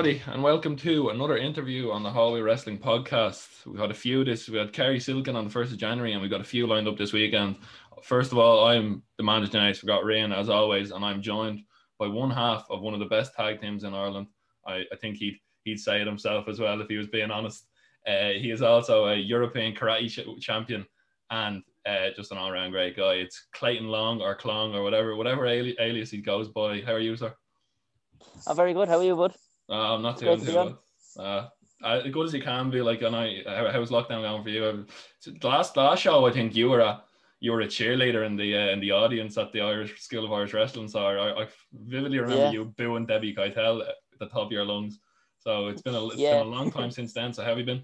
Everybody, and welcome to another interview on the Hallway Wrestling Podcast. We had a few this. We had Kerry Silken on the first of January, and we got a few lined up this weekend. First of all, I'm the managing agent. We got Ryan as always, and I'm joined by one half of one of the best tag teams in Ireland. I, I think he'd he'd say it himself as well if he was being honest. Uh, he is also a European karate champion and uh, just an all-round great guy. It's Clayton Long or Clong or whatever whatever alias he goes by. How are you, sir? I'm very good. How are you, bud? I'm not too, good. Too good. Uh, as good as you can be. Like, and I, how, how was lockdown going for you? The last last show, I think you were a you were a cheerleader in the uh, in the audience at the Irish School of Irish Wrestling. So I, I vividly remember yeah. you booing Debbie Keitel at the top of your lungs. So it's been a it's yeah. been a long time since then. So how have you been?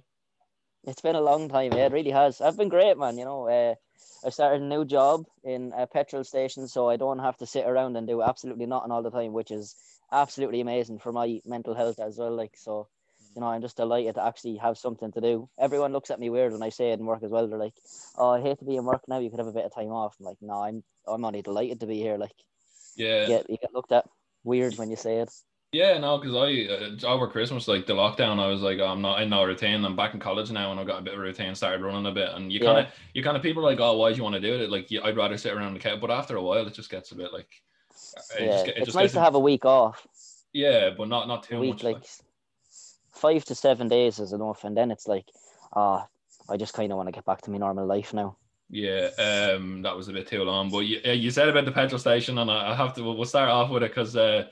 It's been a long time. Yeah, it really has. I've been great, man. You know, uh, I started a new job in a petrol station, so I don't have to sit around and do absolutely nothing all the time, which is absolutely amazing for my mental health as well. Like so, you know, I'm just delighted to actually have something to do. Everyone looks at me weird when I say it in work as well. They're like, "Oh, I hate to be in work now. You could have a bit of time off." I'm like, "No, I'm I'm only delighted to be here." Like, yeah, you get, you get looked at weird when you say it. Yeah, no, because I uh, over Christmas, like the lockdown, I was like, oh, I'm not in no routine. I'm back in college now, and I've got a bit of routine. Started running a bit, and you kind of, yeah. you kind of people are like, oh, why do you want to do it? Like, I'd rather sit around the couch. But after a while, it just gets a bit like, yeah, just, it it's nice to have a week off. Yeah, but not not too week, much. Like, like five to seven days is enough, and then it's like, ah, uh, I just kind of want to get back to my normal life now. Yeah, um, that was a bit too long. But you, you said about the petrol station, and I have to. We'll start off with it because uh,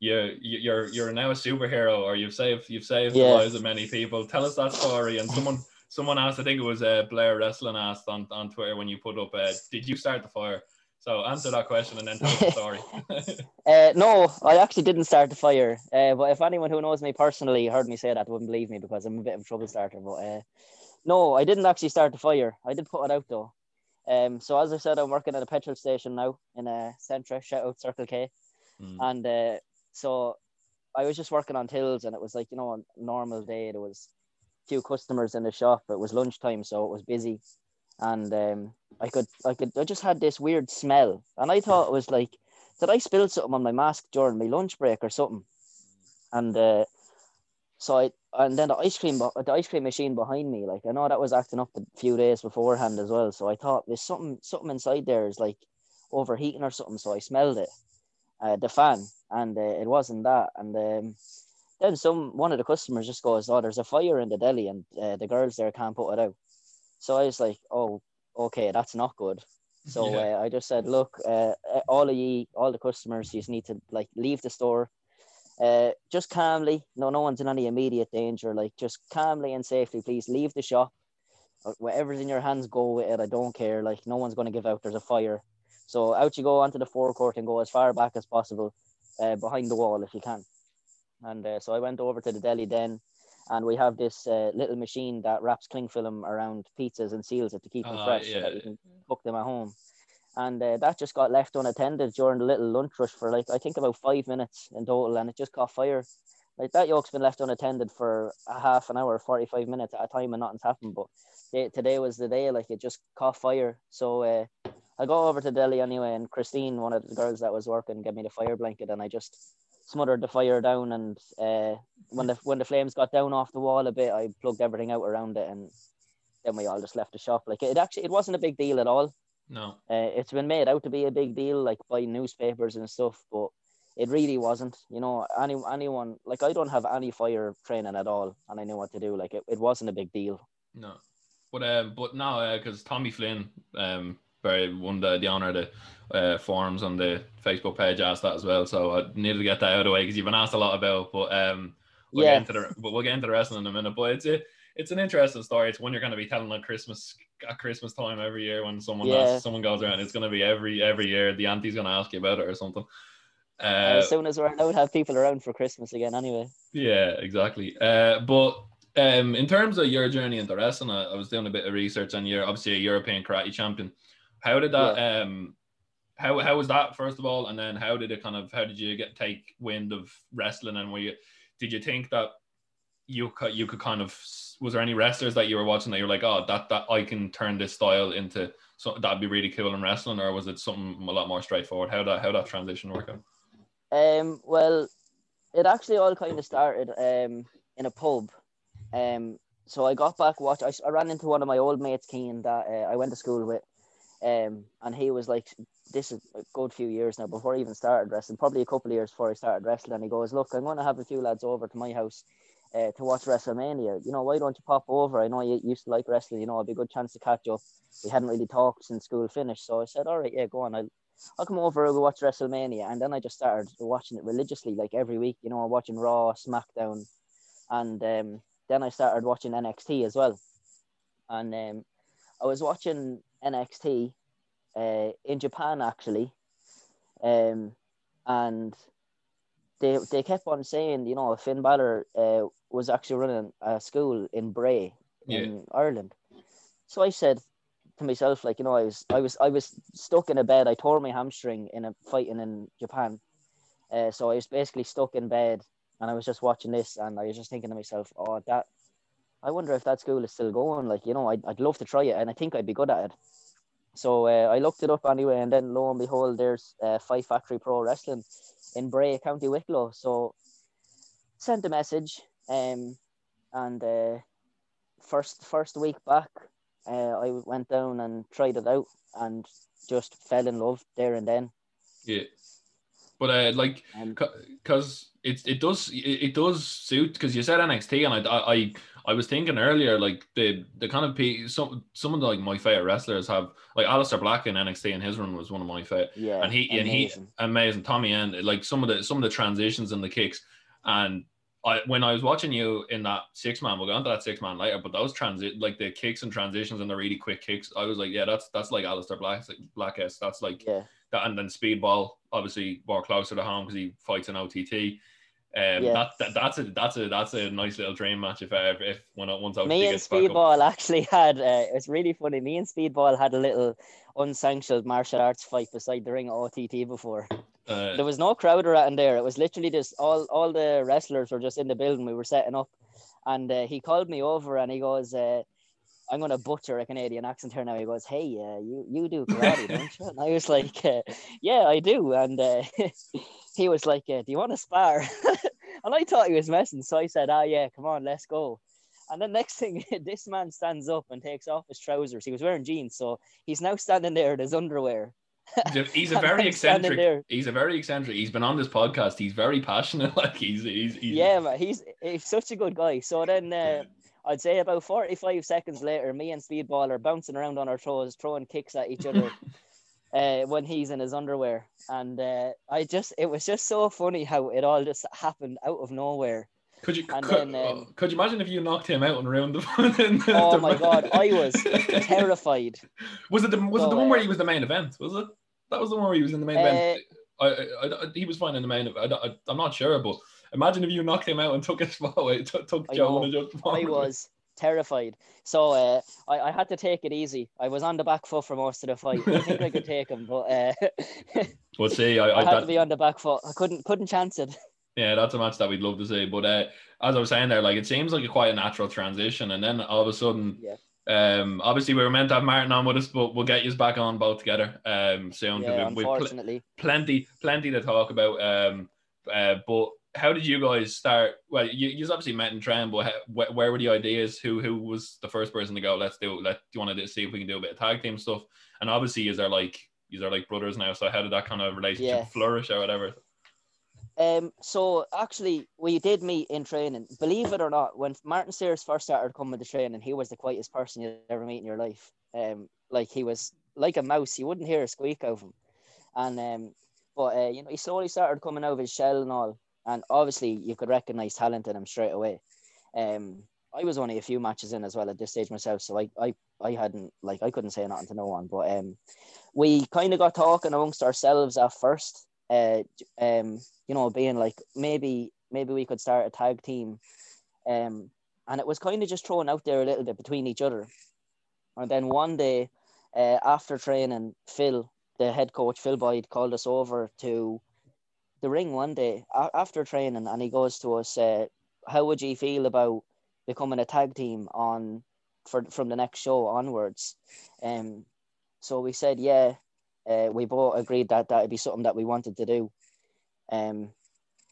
you you're you're now a superhero, or you've saved you've saved yeah. the lives of many people. Tell us that story. And someone someone asked, I think it was uh, Blair Wrestling asked on, on Twitter when you put up, uh, did you start the fire? So answer that question and then tell us the story. uh, no, I actually didn't start the fire. Uh, but if anyone who knows me personally heard me say that, wouldn't believe me because I'm a bit of a trouble starter. But uh, no, I didn't actually start the fire. I did put it out though. Um, so as I said, I'm working at a petrol station now in uh, Centra. Shout out Circle K. Mm. And uh, so I was just working on tills, and it was like you know a normal day. There was few customers in the shop. It was lunchtime, so it was busy and um, I could, I could, I just had this weird smell, and I thought it was like, did I spill something on my mask during my lunch break or something? And uh, so I, and then the ice cream, the ice cream machine behind me, like I know that was acting up a few days beforehand as well. So I thought there's something, something inside there is like overheating or something. So I smelled it, uh, the fan, and uh, it wasn't that. And um, then some, one of the customers just goes, "Oh, there's a fire in the deli, and uh, the girls there can't put it out." So I was like, oh, okay, that's not good. So yeah. uh, I just said, look, uh, all of you, all the customers, you just need to like leave the store, uh, just calmly. No, no one's in any immediate danger. Like just calmly and safely, please leave the shop. Uh, whatever's in your hands, go with it. I don't care. Like no one's going to give out. There's a fire. So out you go onto the forecourt and go as far back as possible, uh, behind the wall if you can. And uh, so I went over to the deli then and we have this uh, little machine that wraps cling film around pizzas and seals it to keep them uh, fresh yeah. so that you can cook them at home. And uh, that just got left unattended during the little lunch rush for like I think about five minutes in total, and it just caught fire. Like that yolk's been left unattended for a half an hour, forty five minutes at a time, and nothing's happened. But they, today was the day, like it just caught fire. So uh, I go over to deli anyway, and Christine, one of the girls that was working, gave me the fire blanket, and I just smothered the fire down and uh, when the when the flames got down off the wall a bit I plugged everything out around it and then we all just left the shop. Like it actually it wasn't a big deal at all. No. Uh, it's been made out to be a big deal like by newspapers and stuff but it really wasn't you know any anyone like I don't have any fire training at all and I knew what to do. Like it, it wasn't a big deal. No. But um but now because uh, Tommy Flynn um very won the, the honor of the uh, forums on the Facebook page asked that as well. So I needed to get that out of the way because you've been asked a lot about. But um, we'll yeah. get into the but we'll get into the wrestling in a minute. But it's a, it's an interesting story. It's one you're going to be telling at Christmas at Christmas time every year when someone yeah. asks, someone goes around. It's going to be every every year. The auntie's going to ask you about it or something. Uh, as soon as we're allowed have people around for Christmas again, anyway. Yeah, exactly. Uh, but um, in terms of your journey into wrestling, I, I was doing a bit of research, and you're obviously a European karate champion. How did that? Yeah. Um, how how was that first of all, and then how did it kind of how did you get take wind of wrestling, and were you did you think that you could you could kind of was there any wrestlers that you were watching that you're like oh that that I can turn this style into so that'd be really cool in wrestling, or was it something a lot more straightforward? How that how that transition work out? Um, well, it actually all kind of started um in a pub. Um, so I got back watch. I, I ran into one of my old mates, Keen, that uh, I went to school with. Um, and he was like, this is a good few years now before I even started wrestling, probably a couple of years before I started wrestling. And he goes, look, I'm going to have a few lads over to my house uh, to watch WrestleMania. You know, why don't you pop over? I know you used to like wrestling. You know, it'd be a good chance to catch up. We hadn't really talked since school finished, so I said, all right, yeah, go on. I'll I'll come over. We'll watch WrestleMania, and then I just started watching it religiously, like every week. You know, watching Raw, SmackDown, and um, then I started watching NXT as well. And um, I was watching NXT uh, in Japan actually, um, and they they kept on saying, you know, Finn Balor uh, was actually running a school in Bray Yeah. in Ireland. So I said to myself, like, you know, I was I was I was stuck in a bed. I tore my hamstring in a fighting in Japan. Uh, so I was basically stuck in bed and I was just watching this and I was just thinking to myself, oh, that I wonder if that school is still going. Like, you know, I'd, I'd love to try it and I think I'd be good at it. So uh, I looked it up anyway, and then lo and behold, there's uh, Fight Factory Pro Wrestling in Bray, County Wicklow. So sent a message, um, and uh, first first week back, uh, I went down and tried it out, and just fell in love there and then. Yeah. But uh, like, Um, because it it does it, it does suit because you said NXT and I I I was thinking earlier like the the kind of pe- some some of the, like my favorite wrestlers have like Aleister Black in NXT and his run was one of my favorite yeah, and he and he amazing. amazing Tommy and like some of the some of the transitions and the kicks and I when I was watching you in that six man we'll go into that six man later but those transit like the kicks and transitions and the really quick kicks I was like yeah that's that's like Aleister Black Blackest that's like yeah, that and then Speedball obviously more closer to home because he fights in OTT. Um, Yeah. that, that that's a that's a that's a nice little dream match if I if when I, once OTT me and gets back up. Speedball actually had uh, it was really funny. Me and Speedball had a little unsanctioned martial arts fight beside the ring at OTT before. Uh, There was no crowd around there. It was literally just all all the wrestlers were just in the building. We were setting up, and uh, he called me over and he goes, uh, "I'm gonna butcher a Canadian accent here now." He goes, "Hey, uh, you you do karate, don't you?" And I was like, uh, "Yeah, I do." And uh, he was like, uh, "Do you want to spar?" and I thought he was messing, so I said, "Ah, yeah, come on, let's go." And then next thing, this man stands up and takes off his trousers. He was wearing jeans, so he's now standing there in his underwear. he's a, he's a And very eccentric. there. He's a very eccentric. He's been on this podcast. He's very passionate. Like he's he's, he's yeah, man, he's he's such a good guy. So then uh, I'd say about 45 seconds later, me and Speedball are bouncing around on our toes, throwing kicks at each other uh, when he's in his underwear. And uh, I just, it was just so funny how it all just happened out of nowhere. Could you could, then, um, could you imagine if you knocked him out and ruined the? the Oh my God, I was terrified. Was it the was it the one where uh, he was the main event? Was it? That was the one where he was in the main Uh, event. I, I, I, he was fine in the main. event. I, I, I'm not sure, but imagine if you knocked him out and took his spot away. Took, Joe and. I was terrified. So uh, I, I had to take it easy. I was on the back foot for most of the fight. I think I could take him, but uh, We'll see. I, I I, had to be on the back foot. I couldn't couldn't chance it. yeah, that's a match that we'd love to see. But uh, as I was saying there, like it seems like a quite a natural transition, and then all of a sudden, Yeah. um, obviously we were meant to have Martin on with us, but we'll get you back on both together, um, soon. Yeah, we've, we've pl- unfortunately. plenty, plenty to talk about. Um, uh, but how did you guys start? Well, you you obviously met in train, but how, where, were the ideas? Who who was the first person to go? Let's do. Let do you want to see if we can do a bit of tag team stuff? And obviously, is there like these are like brothers now? So how did that kind of relationship Yeah. flourish or whatever? Um, so actually, we did meet in training. Believe it or not, when Martin Sears first started coming to training, he was the quietest person you'd ever meet in your life. Um, like he was like a mouse. You wouldn't hear a squeak of him. And um, but uh, you know, he slowly started coming out of his shell and all. And obviously, you could recognize talent in him straight away. Um, I was only a few matches in as well at this stage myself, so I, I, I hadn't like I couldn't say nothing to no one. But um, we kind of got talking amongst ourselves at first. Uh, um, you know, being like maybe maybe we could start a tag team, um, and it was kind of just thrown out there a little bit between each other. And then one day, uh, after training, Phil, the head coach, Phil Boyd, called us over to the ring one day after training, and he goes to us, uh, "How would you feel about becoming a tag team on for from the next show onwards?" Um, so we said, "Yeah." Uh, we both agreed that that'd be something that we wanted to do. Um,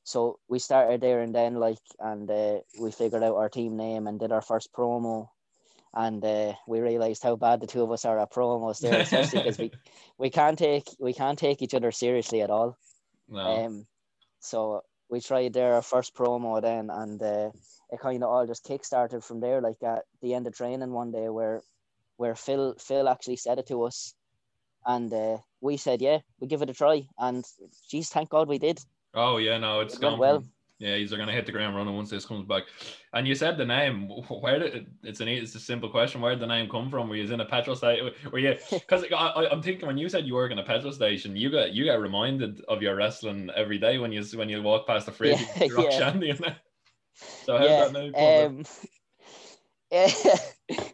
so we started there and then like and uh, we figured out our team name and did our first promo and uh, we realized how bad the two of us are at promos there especially because we we can't take we can't take each other seriously at all No. um so we tried there our first promo then and uh, it kind of all just kick-started from there like at the end of training one day where where phil phil actually said it to us and uh, we said yeah we give it a try and geez thank god we did oh yeah, no, it's it gone well. from- yeah, he's gonna hit the ground running once this comes back. And you said the name. Where did it's an it's a simple question. Where did the name come from? Were you in a petrol station? Were you? Because I'm thinking when you said you work in a petrol station, you got you get reminded of your wrestling every day when you when you walk past the fridge, Yeah, rock yeah. shandy in there. So how yeah did that name come um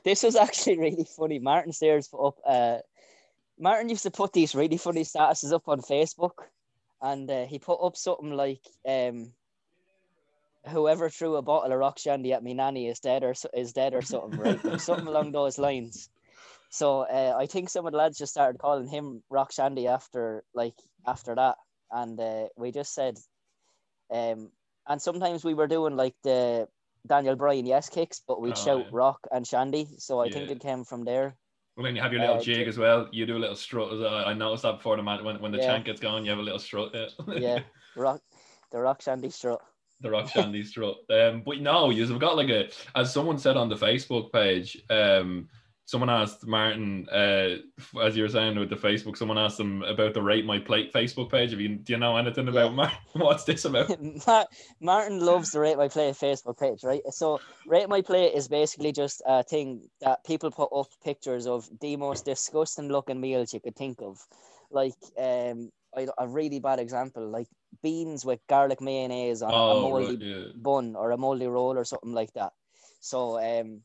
this was actually really funny martin stairs put up uh martin used to put these really funny statuses up on facebook and uh, he put up something like um whoever threw a bottle of rock shandy at me nanny is dead or is dead or something right something along those lines so uh, i think some of the lads just started calling him rock shandy after like after that and uh, we just said um and sometimes we were doing like the Daniel Bryan yes kicks, but we'd Oh, shout yeah. Rock and Shandy. So I think it came from there. Well, then you have your little uh, jig as well. You do a little strut as well. I noticed that before the match when, when the Yeah. chant gets going, you have a little strut. Yeah. Yeah, Rock, the Rock Shandy strut. The rock shandy strut. Um, but no, you've got like a as someone said on the Facebook page. Um, someone asked Martin, uh, as you were saying with the Facebook, someone asked him about the rate my plate Facebook page. If you do you know anything about Martin? What's this about? Martin loves the Rate My plate Facebook page, right? So Rate My plate is basically just a thing that people put up pictures of the most disgusting looking meals you could think of. Like um I, a really bad example, like beans with garlic mayonnaise on a Oh, moldy right, yeah. bun or a moldy roll or something like that. So um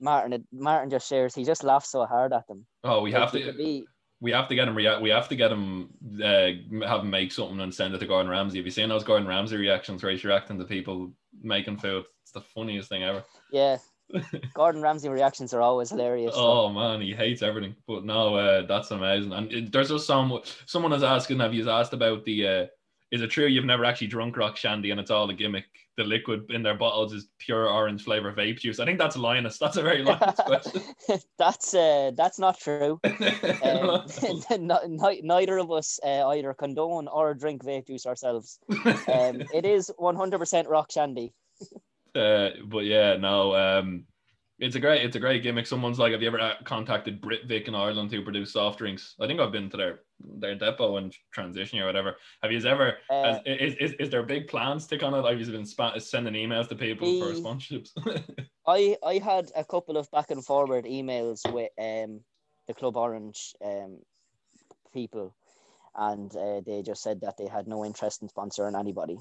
Martin Martin just shares he just laughs so hard at them. Oh, we have to. be we have to get him react. We have to get him uh, have him make something and send it to Gordon Ramsay. Have you seen those Gordon Ramsay reactions where he's reacting to people making food? It's the funniest thing ever. yeah. Gordon Ramsay reactions are always hilarious. Oh man, he hates everything. But no, uh, that's amazing. And it, there's just some someone is asking, have you asked about the? Uh, is it true you've never actually drunk rock shandy and it's all a gimmick? The liquid in their bottles is pure orange flavor vape juice. I think that's Linus. That's a very Linus question. that's uh, that's not true. Um, neither of us uh, either condone or drink vape juice ourselves. Um, it is 100% rock shandy. Uh, but yeah, no, um, it's a great, it's a great gimmick. Someone's like, have you ever uh, contacted Britvic in Ireland who produce soft drinks? I think I've been to their their depot and transition or whatever. Have you ever? Uh, has, is, is is there big plans to kind of like? you've been spa- sending emails to people for sponsorships? I I had a couple of back and forward emails with um the Club Orange um people, and uh, they just said that they had no interest in sponsoring anybody.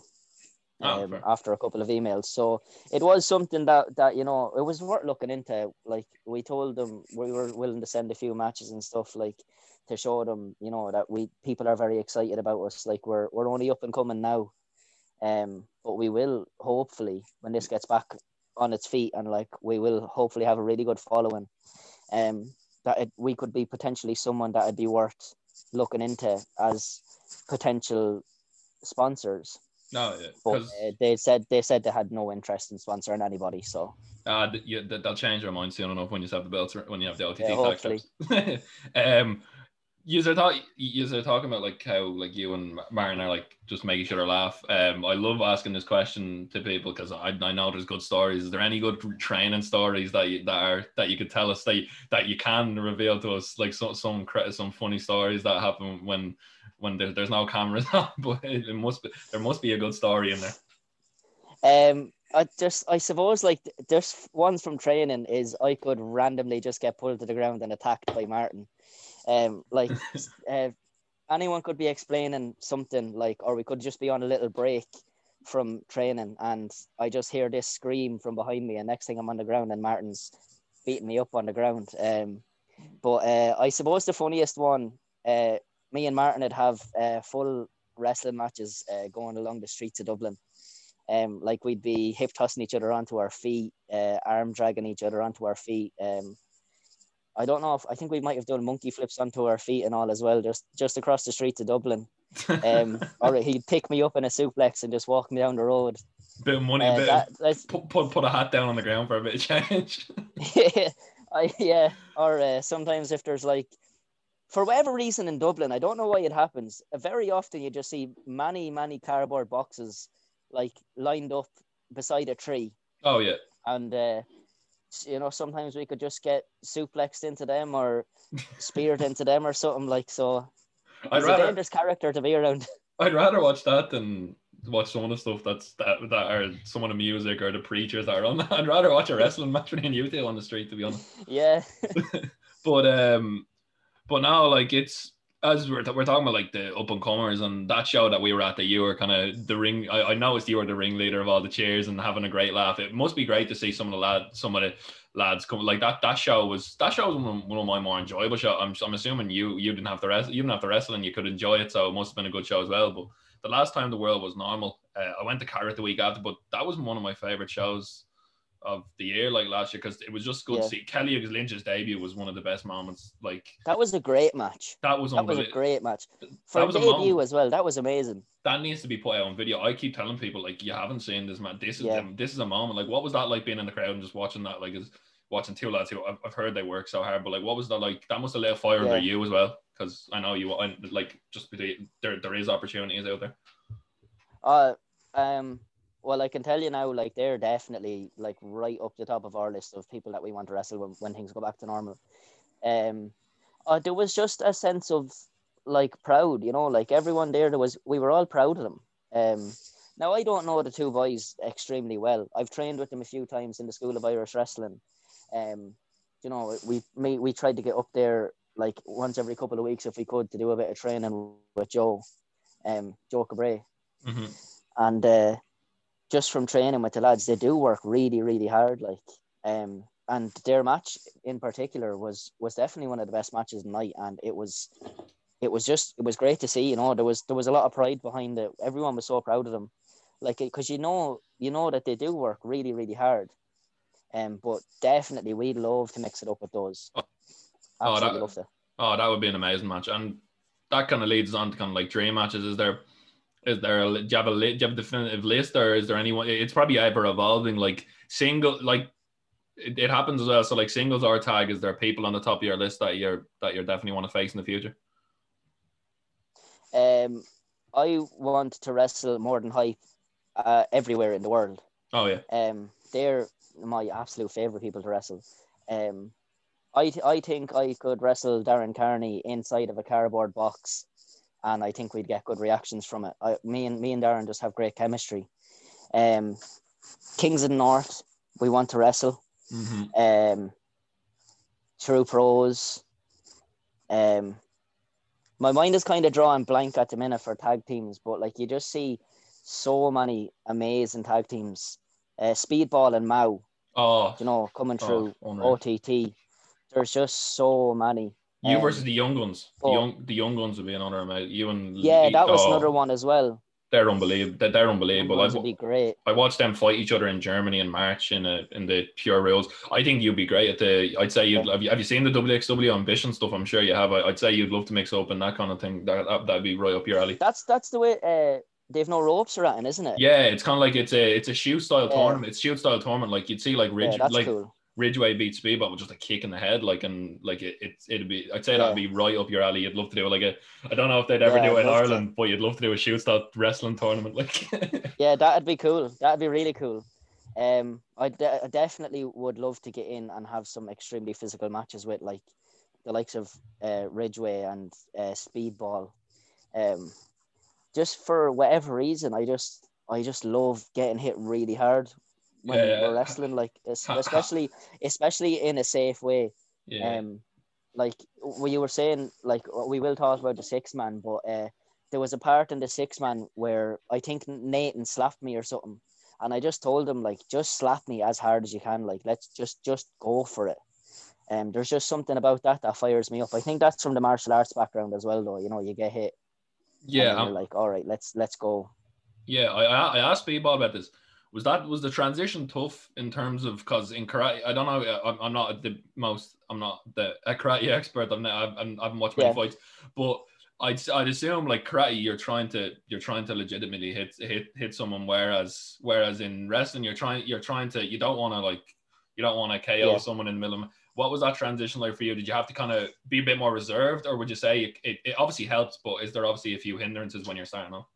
Oh, Um, after a couple of emails, so it was something that that you know it was worth looking into. Like we told them we were willing to send a few matches and stuff like to show them, you know, that we people are very excited about us. Like we're we're only up and coming now, um, but we will hopefully when this gets back on its feet and like we will hopefully have a really good following. Um, that it, we could be potentially someone that would be worth looking into as potential sponsors. No, yeah, uh, they said they said they had no interest in sponsoring anybody. So uh, yeah, th- they'll change their mind soon enough when you have the belts when you have the OTT Yeah, tag hopefully. um, you are talk, you are talking about like how like you and Martin are like just making other laugh. Um, I love asking this question to people because I, I know there's good stories. Is there any good training stories that you that are that you could tell us that you, that you can reveal to us like some some some funny stories that happen when when there, there's no cameras on, but it, must be there must be a good story in there. um I just I suppose like th- there's ones from training is I could randomly just get pulled to the ground and attacked by Martin. Um like uh, anyone could be explaining something like or we could just be on a little break from training and I just hear this scream from behind me and next thing I'm on the ground and Martin's beating me up on the ground. Um but uh, I suppose the funniest one, uh, me and Martin would have uh, full wrestling matches uh, going along the streets of Dublin. Um, like we'd be hip tossing each other onto our feet, uh, arm dragging each other onto our feet. Um, I don't know if I think we might have done monkey flips onto our feet and all as well, just just across the streets of Dublin. Um, or he'd pick me up in a suplex and just walk me down the road. bit of money, Uh, bit that, of, put, put put a hat down on the ground for a bit of change. yeah, I, yeah, or uh, sometimes if there's like, for whatever reason in Dublin, I don't know why it happens. Very often you just see many, many cardboard boxes like lined up beside a tree, oh yeah, and uh, you know sometimes we could just get suplexed into them or speared into them or something like so. I'd He's a rather dangerous character to be around. I'd rather watch that than watch some of the stuff that's that that are some of the music or the preachers that are on. that. I'd rather watch a wrestling match between you two on the street, to be honest. yeah, But um, but now like it's as we're, we're talking about like the up and comers and that show that we were at that you were kind of the ring. I, I noticed you were the ringleader of all the cheers and having a great laugh. It must be great to see some of the lad, some of the lads come like that. That show was that show was one of, one of my more enjoyable shows. I'm, I'm assuming you you didn't have the rest you didn't have the wrestling you could enjoy it, so it must have been a good show as well. But the last time the world was normal, uh, I went to Carrot the week after, but that was one of my favorite shows of the year, like last year, because it was just good Yeah. to see Kelly Lynch's debut was one of the best moments. Like that was a great match. that was That was a great match for That was a debut as well. That was amazing. That needs to be put out on video. I keep telling people like you haven't seen this man. This is Yeah. This is a moment. Like what was that like being in the crowd and just watching that? Like is watching two lads who I've, I've heard they work so hard, but like what was that like? That must have lit a fire under you as well, because I know you. I, like just between, there there is opportunities out there. Uh, um, well, I can tell you now, like they're definitely like right up the top of our list of people that we want to wrestle when, when things go back to normal. Um, uh, there was just a sense of like proud, you know, like everyone there. There was we were all proud of them. Um, now I don't know the two boys extremely well. I've trained with them a few times in the School of Irish Wrestling. Um, you know, we me we tried to get up there like once every couple of weeks if we could to do a bit of training with Joe, um, Joe Cabray Mm-hmm. and uh, just from training with the lads, they do work really, really hard. Like, um, and their match in particular was was definitely one of the best matches of the night, and it was, it was just it was great to see. You know, there was there was a lot of pride behind it. Everyone was so proud of them, like because you know you know that they do work really, really hard. Um, but definitely we'd love to mix it up with those. Oh, Absolutely that- love to. Oh, that would be an amazing match, and that kind of leads on to kind of like dream matches. Is there, is there, a, do you have a, do you have a definitive list, or is there anyone? It's probably ever evolving. Like single, like it, it happens as well. So like singles or tag, is there people on the top of your list that you're that you're definitely want to face in the future? Um, I want to wrestle more than hype, uh, everywhere in the world. Oh yeah, Um, they're my absolute favorite people to wrestle. Um, I th- I think I could wrestle Darren Carney inside of a cardboard box, and I think we'd get good reactions from it. I, me and me and Darren just have great chemistry. Um, Kings of the North, we want to wrestle. mm-hmm. Um, True Pros. Um, my mind is kind of drawing blank at the minute for tag teams, but like you just see so many amazing tag teams. Uh, Speedball and Mao, oh, you know, coming through oh. OTT. There's just so many. You um, versus the young guns. The young, the young guns would be an honor, mate. You and Yeah, that was oh, another one as well. They're unbelievable. They're, unbelievable. Would be great. I watched them fight each other in Germany in March in a, in the pure rules. I think you'd be great at the. I'd say you'd have you, have you seen the WXW ambition stuff? I'm sure you have. I, I'd say you'd love to mix up and that kind of thing. That that that'd be right up your alley. That's that's the way. Uh, they've no ropes or anything, isn't it? Yeah, it's kind of like it's a it's a shoot style Yeah. tournament. It's shoot style tournament. Like you'd see like Ridge Yeah, like cool. Ridgeway beat Speedball with just a kick in the head. Like and like it, it it'd be. I'd say that'd be right up your alley. You'd love to do like a. I don't know if they'd ever Yeah, do it in love to. Ireland, but you'd love to do a shoot style wrestling tournament. Like Yeah, that'd be cool. That'd be really cool. Um, I, de- I definitely would love to get in and have some extremely physical matches with like the likes of uh, Ridgeway and uh, Speedball. Um, just for whatever reason, I just I just love getting hit really hard when Yeah. we're wrestling, like es- Ha- ha- especially especially in a safe way. yeah. Um, like what you were saying, like we will talk about the six man, but uh, there was a part in the six man where I think Nathan slapped me or something, and I just told him like, just slap me as hard as you can, like let's just just go for it. Um, there's just something about that that fires me up. I think that's from the martial arts background as well, though. You know, you get hit, yeah, then I'm- you're like, all right, let's let's go. Yeah, I I I asked Speedball about this. Was that was the transition tough in terms of because in karate I don't know I'm, I'm not the most I'm not the a karate expert I'm not, I've, I'm, I haven't watched many Yeah. fights but I'd I'd assume like karate, you're trying to you're trying to legitimately hit hit hit someone, whereas whereas in wrestling, you're trying you're trying to you don't want to like you don't want to KO Yeah. someone in the middle. Of, what was that transition like for you? Did you have to kind of be a bit more reserved, or would you say it, it, it obviously helps, but is there obviously a few hindrances when you're starting off?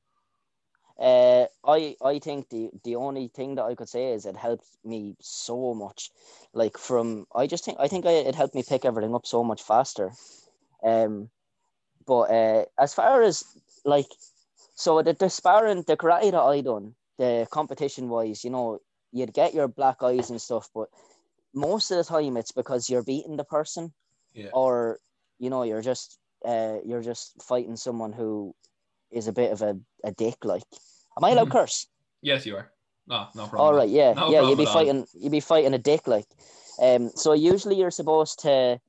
Uh, I I think the the only thing that I could say is it helped me so much. Like from I just think I think I, it helped me pick everything up so much faster. Um, but uh, as far as like, so the, the sparring, the karate that I done, the competition wise, you know, you'd get your black eyes and stuff, but most of the time it's because you're beating the person, Yeah. or you know, you're just uh, you're just fighting someone who is a bit of a, a dick. Like, am I allowed Mhm. curse? Yes, you are. No, no problem. All right, yeah, No yeah. You'd be fighting. You'd be fighting a dick, like. Um. So usually you're supposed to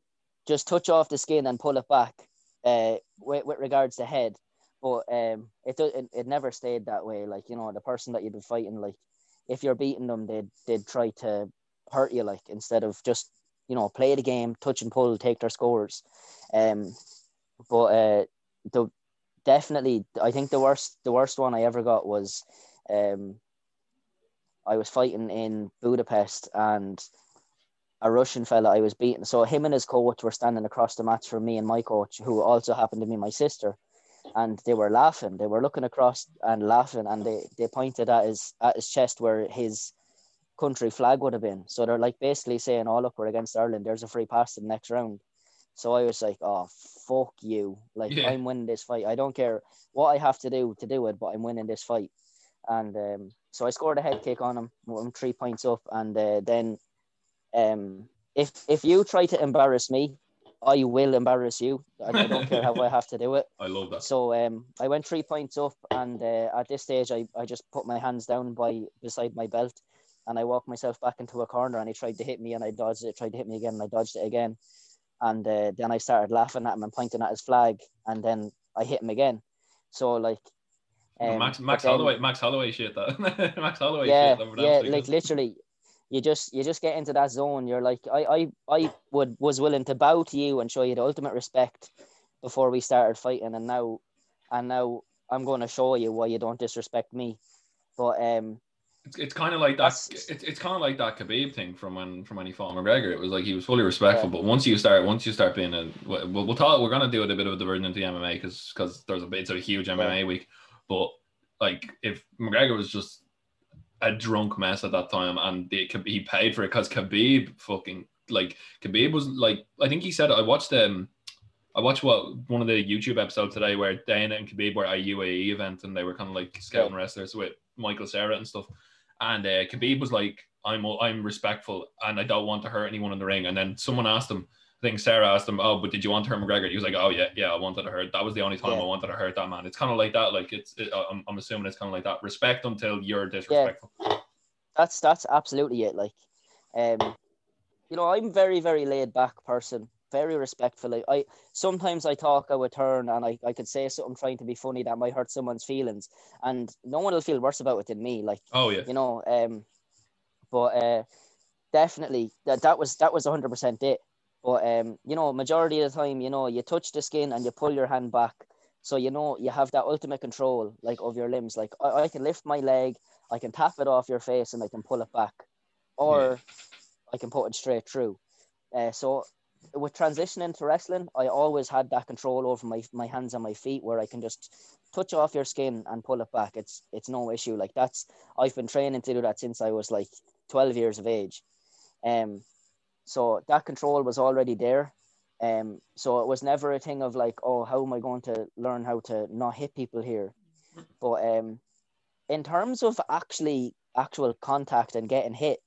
just touch off the skin and pull it back. Uh, with, with regards to head, but um, it, it it never stayed that way. Like you know, the person that you'd be fighting, like, if you're beating them, they'd they'd try to hurt you, like instead of just you know play the game, touch and pull, take their scores. Um, but uh, the definitely, I think the worst the worst one I ever got was um I was fighting in Budapest and a Russian fella I was beating. So him and his coach were standing across the match from me and my coach, who also happened to be my sister. And they were laughing. They were looking across and laughing, and they, they pointed at his at his chest where his country flag would have been. So they're like basically saying, "Oh look, we're against Ireland. There's a free pass to the next round." So I was like, "Oh fuck you! Like Yeah. I'm winning this fight. I don't care what I have to do to do it, but I'm winning this fight." And um, so I scored a head kick on him, I'm three points up, and uh, then um, if if you try to embarrass me, I will embarrass you. I, don't care how I have to do it. I love that. So um, I went three points up, and uh, at this stage, I, I just put my hands down by beside my belt, and I walked myself back into a corner, and he tried to hit me, and I dodged it. Tried to hit me again, and I dodged it again, and uh, then I started laughing at him and pointing at his flag, and then I hit him again. So like, um, Max Max then- Holloway Max Holloway shit that Max Holloway yeah, shit. yeah, like literally, you just you just get into that zone. You're like, I, I, I would was willing to bow to you and show you the ultimate respect before we started fighting, and now, and now I'm going to show you why you don't disrespect me. But um, It's, it's kind of like that. It's, it's kind of like that Khabib thing from when from when he fought McGregor. It was like he was fully respectful, Yeah. but once you start once you start being a we'll, we'll talk. We're gonna do a bit of a diversion into MMA because because there's a it's a huge MMA week. But like if McGregor was just a drunk mess at that time and they, he paid for it because Khabib fucking like Khabib was like I think he said I watched um I watched what one of the YouTube episodes today where Dana and Khabib were at a UAE event and they were kind of like scouting wrestlers with Michael Sarah and stuff. And uh, Khabib was like, "I'm I'm respectful and I don't want to hurt anyone in the ring." And then someone asked him, I think Sarah asked him, "Oh, but did you want to hurt McGregor?" He was like, "Oh yeah, yeah, I wanted to hurt. That was the only time Yeah. I wanted to hurt that man." It's kind of like that. Like it's, it, I'm, I'm assuming it's kind of like that. Respect until you're disrespectful. that's that's absolutely it. Like, um, you know, I'm very very laid back person, very respectfully. I sometimes I talk out of turn and I, I could say something trying to be funny that might hurt someone's feelings, and no one will feel worse about it than me. Like. Oh yeah, you know um but uh definitely that that was that was 100% it but um you know majority of the time you know you touch the skin and you pull your hand back so you know you have that ultimate control like of your limbs like i, I can lift my leg i can tap it off your face and i can pull it back or i can put it straight through uh, so with transitioning to wrestling i always had that control over my, my hands and my feet where i can just touch off your skin and pull it back it's it's no issue like that's I've been training to do that since I was like 12 years of age. Um, so that control was already there. Um, so it was never a thing of like, oh, how am I going to learn how to not hit people here? But um, in terms of actually actual contact and getting hit,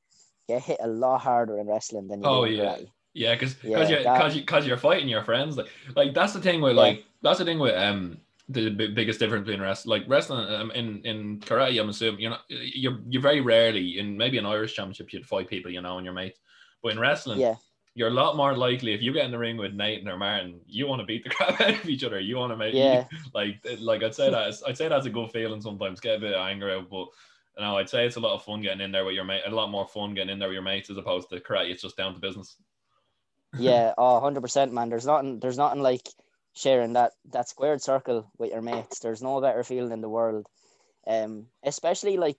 get hit a lot harder in wrestling than you Oh, do yeah. Yeah, because Yeah, because you're that- because you, cause you're fighting your friends. Like like that's the thing with Yeah. like that's the thing with um the b- biggest difference between wrestling like wrestling um, in in karate. I'm assuming you're not you you very rarely in maybe an Irish championship you'd fight people you know and your mates, but in wrestling Yeah, you're a lot more likely if you get in the ring with Nathan or Martin, you want to beat the crap out of each other. You want to make Yeah. like like I'd say that I'd say that's a good feeling sometimes. Get a bit of anger out, but you know I'd say it's a lot of fun getting in there with your mate. A lot more fun getting in there with your mates as opposed to karate. It's just down to business. Yeah, oh, 100%, man. There's nothing, there's nothing like sharing that that squared circle with your mates. There's no better feeling in the world. Um, especially like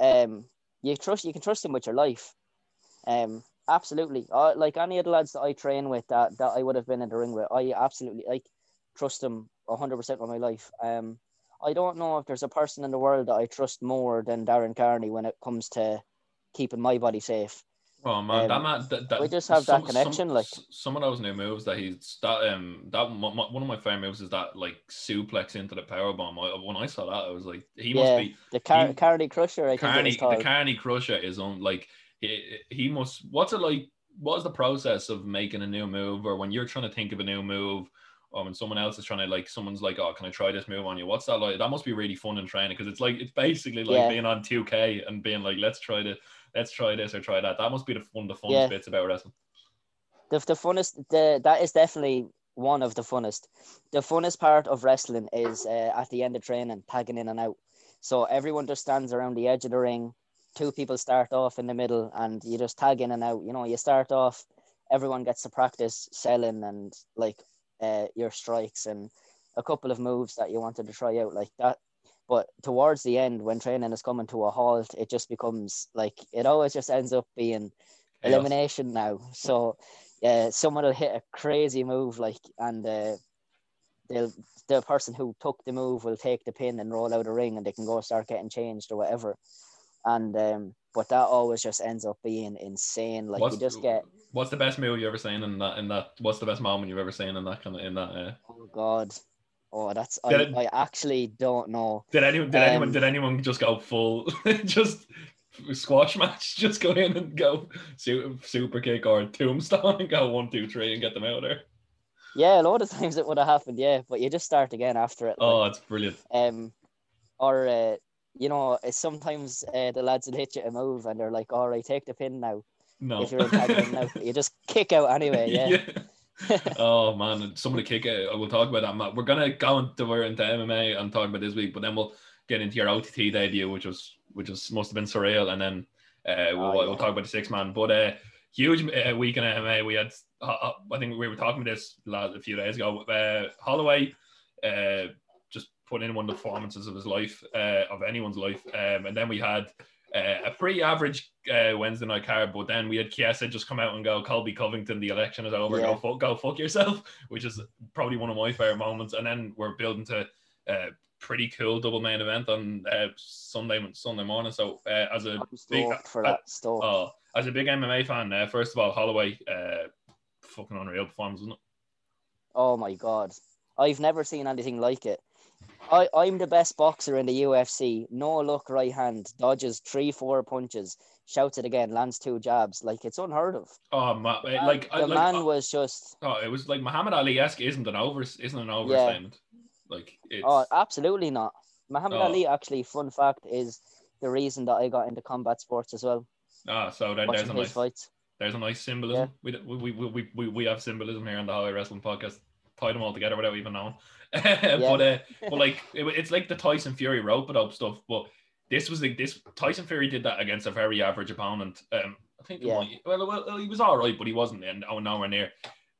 um, you trust you can trust them with your life. Um, absolutely. Uh, like any of the lads that I train with that that I would have been in the ring with, I absolutely like trust them hundred percent with my life. Um, I don't know if there's a person in the world that I trust more than Darren Carney when it comes to keeping my body safe. Oh man, that Um, man, that, that we just have that connection, Some, like- some of those new moves that he's that um that my, one of my favorite moves is that like suplex into the power bomb. I, when I saw that, I was like, he must be The Car- He- Carney Crusher, I Carney. The. Carney Crusher is on like he, he must. What's it like? What's the process of making a new move, or when you're trying to think of a new move? Or when someone else is trying to like, someone's like, "Oh, can I try this move on you?" What's that like? That must be really fun in training because it's like it's basically like Yeah. being on 2K and being like, "Let's try to, let's try this or try that." That must be the one of the funnest Yeah. bits about wrestling. the, the funnest the that is definitely one of the funnest the funnest part of wrestling is uh, at the end of training tagging in and out so everyone just stands around the edge of the ring two people start off in the middle and you just tag in and out you know you start off everyone gets to practice selling and like uh, your strikes and a couple of moves that you wanted to try out like that but towards the end when training is coming to a halt it just becomes like it always just ends up being elimination now. So yeah, someone will hit a crazy move like, and uh, they'll the person who took the move will take the pin and roll out a ring, and they can go start getting changed or whatever. And um, but that always just ends up being insane. Like what's, you just get what's the best move you've ever seen in that? In that, what's the best moment you've ever seen in that kind of in that? Uh, oh god, oh that's I, it- I actually don't know. did anyone? Did anyone? Um, Did anyone just go full? just squash match? Just go in and go super, super kick or tombstone and go one, two, three and get them out of there. Yeah, a lot of times it would have happened. Yeah, but you just start again after it. Oh, like, it's brilliant. um, or uh, you know, sometimes uh, the lads will hit you a move and they're like, "All right, take the pin now." No. If you're now, you just kick out anyway. Yeah. oh man, some of the kick out. We'll talk about that. Matt. We're gonna go into we're into MMA and talk about this week, but then we'll get into your OTT debut, which was which was must have been surreal, and then uh, we'll, Oh, yeah. we'll talk about the six man. But uh, huge uh, week in MMA. We had uh, uh, I think we were talking about this a few days ago. Uh, Holloway uh, put in one of the performances of his life, uh, of anyone's life, um, and then we had. Uh, a pretty average uh, Wednesday night card, but then we had Chiesa just come out and go, Colby Covington, the election is over, go, fuck, go fuck yourself, which is probably one of my favorite moments. And then we're building to a pretty cool double main event on uh, Sunday Sunday morning. So uh, as a big, for uh, that. Oh, as a big MMA fan, uh, first of all, Holloway, uh, fucking unreal performance, wasn't it? Oh my god, I've never seen anything like it. I, I'm the best boxer in the UFC. No look, right hand, dodges three, four punches, shouts it again, lands two jabs. Like it's unheard of. Oh, ma- like I the like, man was just oh, it was like Muhammad Ali esque isn't an over isn't an overstatement. Like it's oh, absolutely not. Muhammad Oh. Ali actually, fun fact, is the reason that I got into combat sports as well. ah, so there, there's a nice fights. There's a nice symbolism. We, we, we, we, we, we have symbolism here on the Hallway Wrestling Podcast. Tie them all together without even knowing. but uh, but like it, it's like the Tyson Fury rope it up stuff. But this was like this Tyson Fury did that against a very average opponent. Um, I think Yeah. well, well, he was all right, but he wasn't in, oh, nowhere near.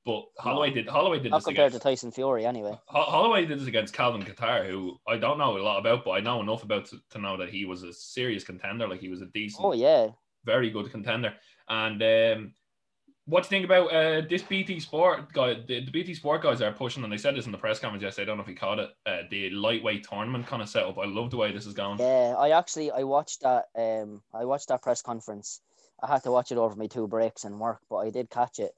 But Holloway did Holloway did Not this compared against to Tyson Fury, anyway. Holloway did this against Calvin Kattar, who I don't know a lot about, but I know enough about to, to know that he was a serious contender. Like he was a decent Oh yeah, very good contender. And um, what do you think about uh, this BT Sport guy? The, the BT Sport guys are pushing, and they said this in the press conference yesterday. I don't know if he caught it. Uh, the lightweight tournament kind of setup. I love the way this is going. yeah. I actually I watched that. Um, I watched that press conference. I had to watch it over my two breaks and work, but I did catch it.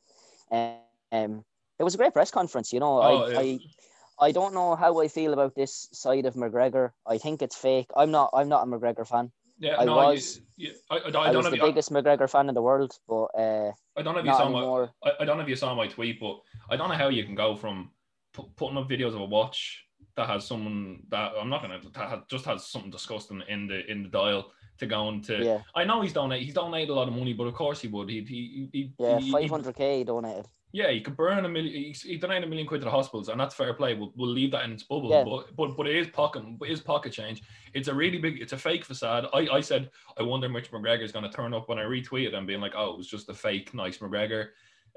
Um, um, it was a great press conference. You know, Oh, I, yeah. I I don't know how I feel about this side of McGregor. I think it's fake. I'm not. I'm not a McGregor fan. Yeah, I no, was- You, you, I, I, I I, don't was know. the you, biggest McGregor fan in the world, but uh, I don't know if you saw my. anymore. I, I don't know if you saw my tweet, but I don't know how you can go from pu- putting up videos of a watch that has someone that I'm not gonna that had, just has something disgusting in the in the dial to going to. Yeah, I know he's donated. He's donated a lot of money, but of course he would. He he he. yeah. Five hundred k donated. Yeah, he could burn a million. He, donated a million quid to the hospitals, and that's fair play. We'll, we'll leave that in its bubble. Yeah. But, but but it is pocket. It is pocket change. It's a really big. It's a fake facade. I, I said I wonder which McGregor is going to turn up when I retweeted and being like, oh, it was just a fake nice McGregor,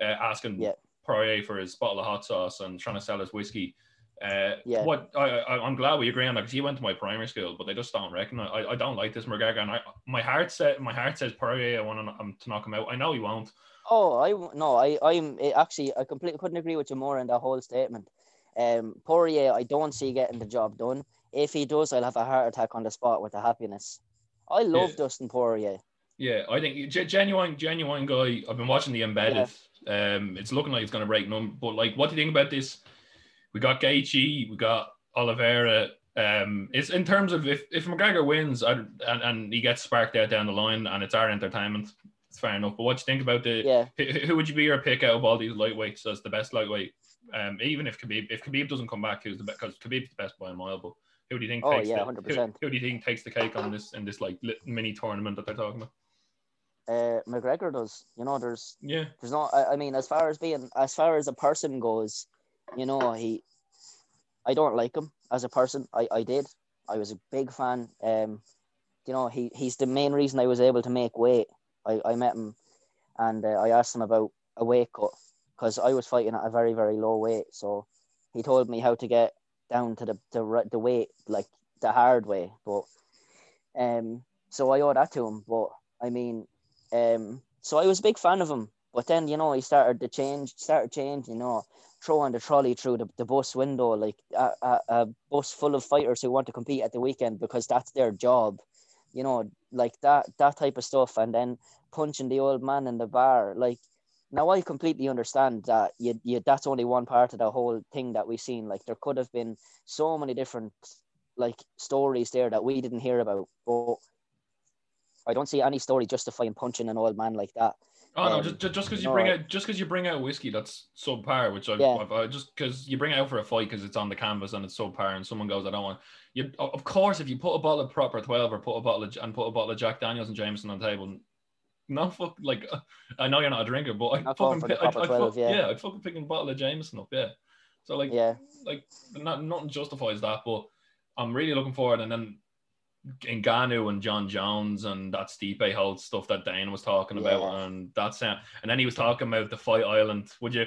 uh, asking Yeah. Poirier for his bottle of hot sauce and trying to sell his whiskey. Uh, Yeah. What I, I I'm glad we agree on that because he went to my primary school, but they just don't reckon. I, I don't like this McGregor, and I my heart said my heart says Poirier. I want to, um, to knock him out. I know he won't. Oh, I no, I I'm actually I completely couldn't agree with you more in that whole statement. Um, Poirier, I don't see getting the job done. If he does, I'll have a heart attack on the spot with the happiness. I love Yeah. Dustin Poirier. Yeah, I think genuine, genuine guy. I've been watching the embedded. Um, it's looking like it's going to break none. But like, what do you think about this? We got Gaethje, we got Oliveira. Um, it's in terms of if if McGregor wins I, and and he gets sparked out down the line, and it's our entertainment. It's fair enough. But what do you think about the? Yeah, Who, who would you be your pick out of all these lightweights as the best lightweight? Um, even if Khabib, if Khabib doesn't come back, who's the best? Because Khabib's the best by a mile. But who do you think? Oh, takes yeah, the, 100%. Who, who do you think takes the cake on this in this like mini tournament that they're talking about? uh, McGregor does. You know, there's Yeah. there's no. I, I mean, as far as being as far as a person goes, you know, he. I don't like him as a person. I, I did. I was a big fan. Um, you know, he, he's the main reason I was able to make weight. I, I met him, and uh, I asked him about a weight cut because I was fighting at a very very low weight. So he told me how to get down to the the, the weight like the hard way. But um, so I owe that to him. But I mean, um, so I was a big fan of him. But then you know he started to change, started changing. You know, throwing the trolley through the, the bus window, like a, a, a bus full of fighters who want to compete at the weekend because that's their job. You know, like that that type of stuff, and then punching the old man in the bar. Like now, I completely understand that you, you that's only one part of the whole thing that we've seen. Like there could have been so many different like stories there that we didn't hear about, but I don't see any story justifying punching an old man like that. Oh no, Um, just just because you no, bring I- out just because you bring out whiskey that's subpar, which I've, Yeah. I've I just because you bring it out for a fight because it's on the canvas and it's subpar, and someone goes, I don't want you. Of course, if you put a bottle of proper twelve or put a bottle of, and put a bottle of Jack Daniels and Jameson on the table, not fuck like I know you're not a drinker, but I Not fucking going for the pick, I'd 12, yeah. yeah, I'd fucking pick a bottle of Jameson up, yeah. So like Yeah, like not nothing justifies that, but I'm really looking forward. And then Ngannou and Jon Jones and that Stipe Holt stuff that Dane was talking about, Yeah. and that's uh, and then he was talking about the Fight Island. Would you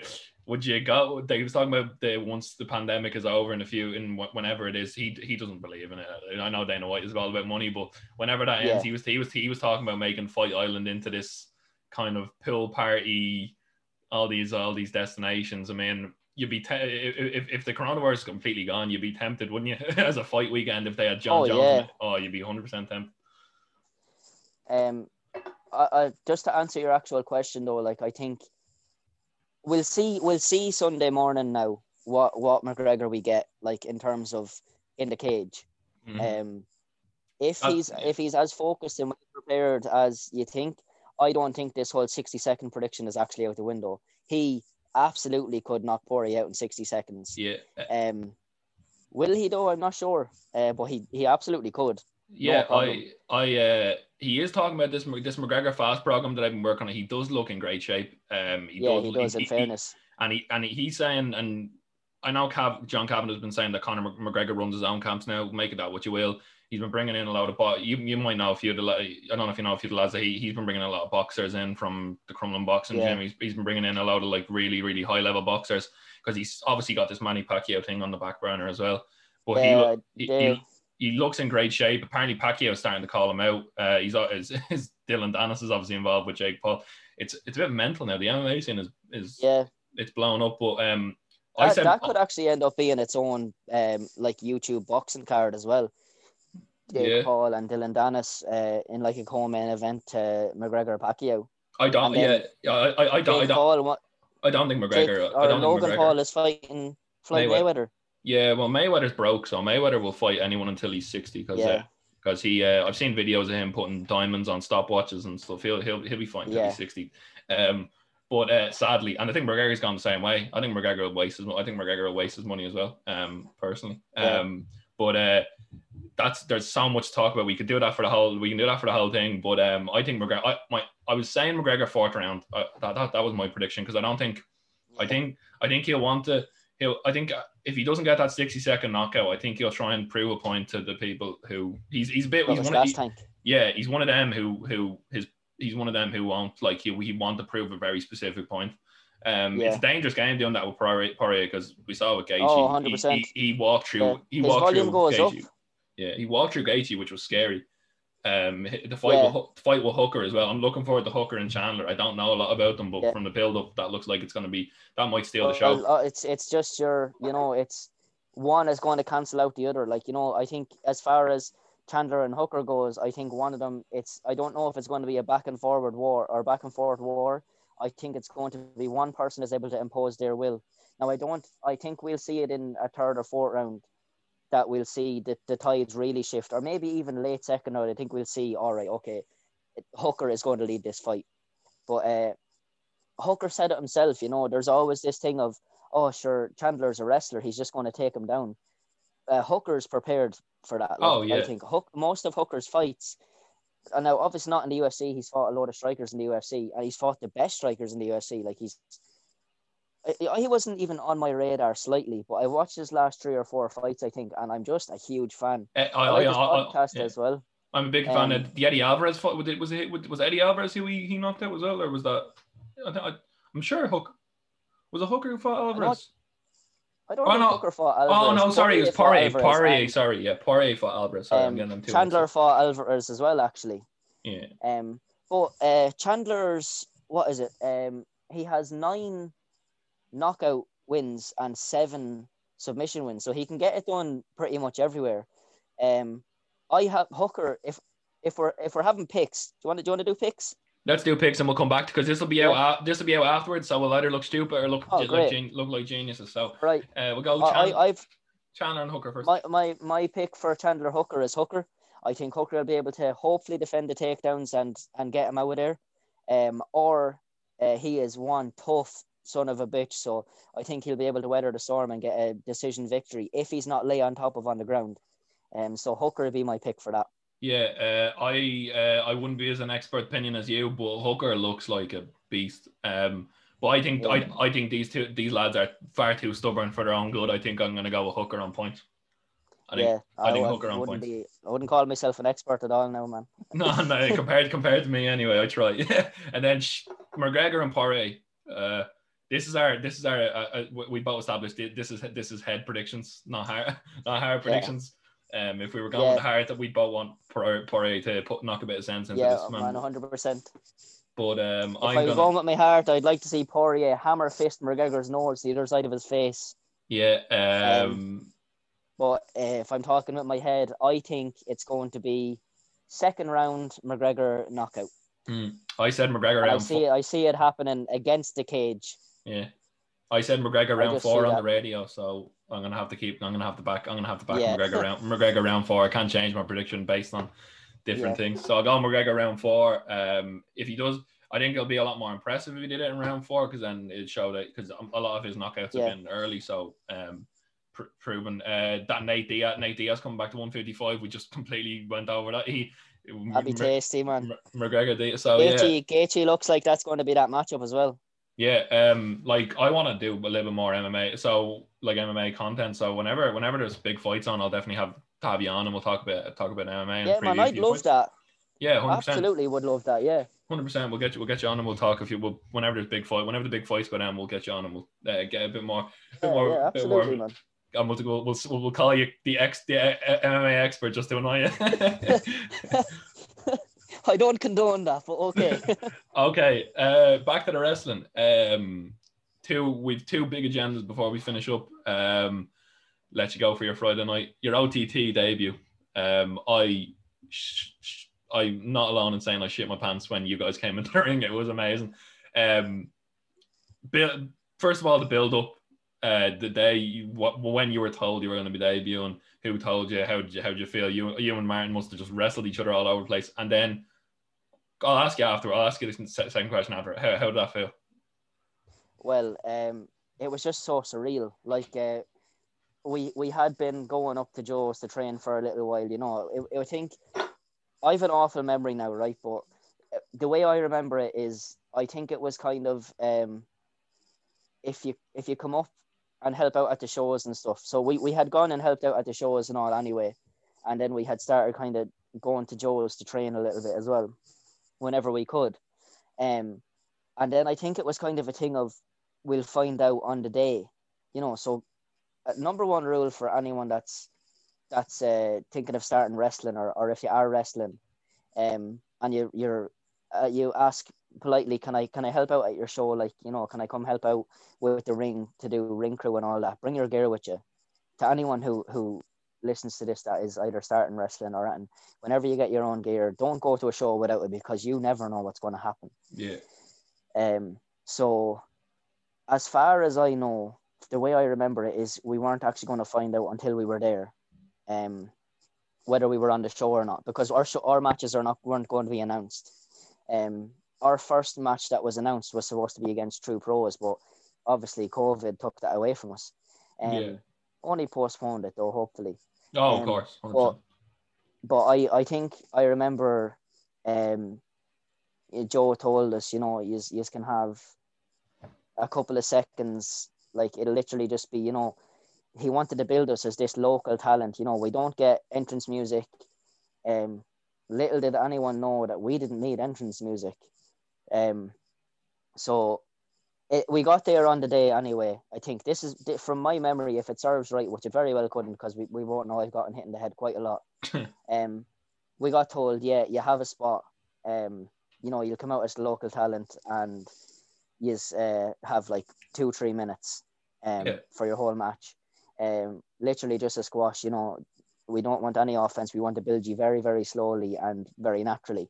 would you go? They was talking about the once the pandemic is over and a few in wh- whenever it is. He he doesn't believe in it. I know Dana White is all about money, but whenever that ends, Yeah. he was he was he was talking about making Fight Island into this kind of pool party all these all these destinations. I mean, you'd be te- if, if if the coronavirus is completely gone, you'd be tempted, wouldn't you? As a fight weekend, if they had Jon Oh, Jones, yeah. oh, you'd be hundred percent tempted. Um, I, I just to answer your actual question though, like I think we'll see we'll see Sunday morning now what what McGregor we get like in terms of in the cage. Mhm. Um, if he's if he's as focused and well prepared as you think, I don't think this whole sixty second prediction is actually out the window. He absolutely could knock Poirier out in sixty seconds. yeah, Um, will he though? I'm not sure. Uh, but he he absolutely could. Yeah. problem. I I uh, he is talking about this this McGregor fast program that I've been working on. He does look in great shape. Um, he yeah, does, he does. in fairness, and he and he's saying and I know Cav, John Kavanagh has been saying that Conor McGregor runs his own camps now. Make it that what you will. He's been bringing in a lot of bo- you you might know a few of the I don't know if you know a few of the lads that he he's been bringing a lot of boxers in from the Crumlin boxing Yeah. gym. He's, he's been bringing in a lot of like really really high level boxers because he's obviously got this Manny Pacquiao thing on the back burner as well. But he, Yeah, look- he, yeah. He looks in great shape. Apparently Pacquiao's starting to call him out. Uh, he's is, is Dillon Danis is obviously involved with Jake Paul. It's it's a bit mental now. The MMA scene is is yeah. it's blown up. But um, I That, said that could actually end up being its own um like YouTube boxing card as well. Jake Yeah. Paul and Dillon Danis uh, in like a co-main event to McGregor Pacquiao. I don't. Yeah, I, I, I don't. I don't. Paul, I don't think Jake, McGregor. I or don't Logan think McGregor. Paul is fighting Floyd Mayweather. Mayweather. Yeah, well, Mayweather's broke, so Mayweather will fight anyone until he's sixty. Because Yeah. because he, uh, I've seen videos of him putting diamonds on stopwatches and stuff. He'll he'll, he'll be fine until Yeah. he's sixty. Um, but uh, sadly, and I think McGregor's gone the same way. I think McGregor will waste his. I think McGregor will waste his money as well. Um, personally. Yeah. Um, but uh, that's there's so much talk about. We could do that for the whole. We can do that for the whole thing. But um, I think McGregor. I my I was saying McGregor fourth round. I, that, that that was my prediction because I don't think. I think I think he'll want to. He'll. I think uh, if he doesn't get that sixty second knockout, I think he'll try and prove a point to the people who he's he's a bit. He's one of, he- yeah, he's one of them who who his he's one of them who won't like he he want to prove a very specific point. Um, Yeah. It's a dangerous game doing that with Poirier because we saw with Gaethje. Oh, he- 100%. He, he walked through. Yeah. He walked through Gaethje. up. Yeah, he walked through Gaethje, which was scary. Um, the fight Yeah. with fight with Hooker as well. I'm looking forward to Hooker and Chandler. I don't know a lot about them, but Yeah. from the build up, that looks like it's going to be that might steal the show. Well, it's it's just your you know it's one is going to cancel out the other. Like you know, I think as far as Chandler and Hooker goes, I think one of them. It's I don't know if it's going to be a back and forward war or back and forward war. I think it's going to be one person is able to impose their will. Now I don't. I think we'll see it in a third or fourth round. That we'll see that the tides really shift, or maybe even late second round. I think we'll see. All right, okay, Hooker is going to lead this fight, but uh, Hooker said it himself. You know, there's always this thing of oh, sure, Chandler's a wrestler. He's just going to take him down. Uh, Hooker's prepared for that. Oh, yeah. I think Hook, most of Hooker's fights, and now obviously not in the UFC. He's fought a lot of strikers in the UFC, and he's fought the best strikers in the UFC. Like he's, I- he wasn't even on my radar slightly, but I watched his last three or four fights, I think, and I'm just a huge fan. Uh, I, I like I, his podcast yeah. as well. I'm a big fan Um, of the Eddie Alvarez fight. Was it was it was Eddie Alvarez who he, he knocked out as well, or was that? I, think- I, I'm sure Hook was a Hooker who fought Alvarez. I don't Oh, think no. Hooker fought Oh Alvarez. no, sorry, it was Poirier. Poirier, and, sorry, yeah, Poirier fought Alvarez. Sorry, I'm um, getting them too. Chandler fought Alvarez as well, actually. Yeah, Um, but uh, Chandler's what is it? Um, he has nine knockout wins and seven submission wins, so he can get it done pretty much everywhere. Um, I have Hooker. If if we're if we're having picks, do you want to do you want to do picks? let's do picks and we'll come back because this will be out. Uh, this will be out afterwards, so we'll either look stupid or look Oh, like gen- look like geniuses. So Right. uh, we'll go I, Chandler, I I've Chandler and Hooker first. my, my my pick for Chandler Hooker is Hooker. I think Hooker will be able to hopefully defend the takedowns and and get him out of there. Um, or uh, he is one tough son of a bitch, so I think he'll be able to weather the storm and get a decision victory if he's not lay on top of on the ground. Um, so Hooker would be my pick for that. Yeah, uh, I uh, I wouldn't be as an expert opinion as you, but Hooker looks like a beast. Um, but I think Yeah. I, I think these two these lads are far too stubborn for their own good. I think I'm going to go with Hooker on point. I think yeah, I think Hooker on wouldn't point. be. I wouldn't call myself an expert at all now, man. no, no, compared compared to me anyway. I try. and then Sh- McGregor and Poirier. Uh, this is our this is our uh, uh, we both established it. this is this is head predictions, not hard not hard predictions. Um, if we were going Yeah. with the heart, that we both want Poirier to put knock a bit of sense into Yeah, this man. hundred percent. But um, If I'm I was gonna going with my heart, I'd like to see Poirier hammer fist McGregor's nose the other side of his face. yeah um, Um, But uh, if I'm talking with my head, I think it's going to be second round McGregor knockout. hmm. I said McGregor I see it, I see it happening against the cage. Yeah, I said McGregor round four on that. the radio, so I'm gonna have to keep. I'm gonna have to back. I'm gonna have to back Yeah. McGregor round McGregor round four. I can't change my prediction based on different Yeah. things. So I'll go McGregor round four. Um, if he does, I think it'll be a lot more impressive if he did it in round four because then it showed it because a lot of his knockouts Yeah. have been early. So um, pr- proven uh, that Nate Diaz, Nate Diaz coming back to 155. We just completely went over that. He That'd be tasty, man. McGregor Diaz. So yeah. Gaethje, Gaethje looks like that's going to be that matchup as well. Yeah, um, like I want to do a little bit more MMA, so like MMA content. So whenever, whenever there's big fights on, I'll definitely have Tabby on, and we'll talk about talk about MMA. And Yeah, man, I'd love fights. that. Yeah, hundred percent, Absolutely would love that. Yeah. hundred percent. We'll get you, we'll get you on, and we'll talk if you will. Whenever there's big fight, whenever the big fights go down, we'll get you on, and we'll uh, get a bit more, bit Yeah, more, yeah, bit more. absolutely, man. And we'll, we'll, we'll, we'll call you the ex, the uh, MMA expert just to annoy you. I don't condone that, but okay. Okay, uh, back to the wrestling. Um, two, we've two big agendas before we finish up. Um, let you go for your Friday night, your OTT debut. Um, I, sh- sh- I'm not alone in saying I shit my pants when you guys came into the ring. It was amazing. Um, build, first of all, the build up, uh, the day you, when you were told you were going to be debuting, who told you? How did you how did you feel? You you and Martin must have just wrestled each other all over the place, and then I'll ask you after. I'll ask you the se- second question after. How, how did that feel? well, um, it was just so surreal. Like, uh, we we had been going up to Joe's to train for a little while. You know, I, I think I've an awful memory now, right? But uh, the way I remember it is, I think it was kind of um, if you if you come up and help out at the shows and stuff. So we, we had gone and helped out at the shows and all anyway, and then we had started kind of going to Joe's to train a little bit as well, whenever we could. Um, and then I think it was kind of a thing of we'll find out on the day. You know, so uh, number one rule for anyone that's that's uh, thinking of starting wrestling or, or if you are wrestling, um, and you you're uh, you ask politely, can I can I help out at your show? Like you know, can I come help out with the ring to do ring crew and all that? Bring your gear with you. To anyone who who listens to this that is either starting wrestling or and whenever you get your own gear, don't go to a show without it because you never know what's going to happen. Yeah. Um. So, as far as I know, the way I remember it is we weren't actually going to find out until we were there, um, whether we were on the show or not, because our show, our matches are not weren't going to be announced. Um, our first match that was announced was supposed to be against True Pros, but obviously COVID took that away from us. Um, Yeah. Only postponed it though, hopefully. Oh, of Um, course. 100%. but- But I, I think I remember um, Joe told us, you know, you, you can have a couple of seconds, like it'll literally just be, you know, he wanted to build us as this local talent. You know, we don't get entrance music. Um, little did anyone know that we didn't need entrance music. Um, so it, we got there on the day anyway. I think this is from my memory, if it serves right, which it very well couldn't, because we, we won't know I've gotten hit in the head quite a lot. um, we got told, yeah, you have a spot. Um, you know, you'll come out as local talent and you uh, have like two, three minutes um, Yeah. for your whole match. Um, literally just a squash, you know, we don't want any offense. We want to build you very, very slowly and very naturally.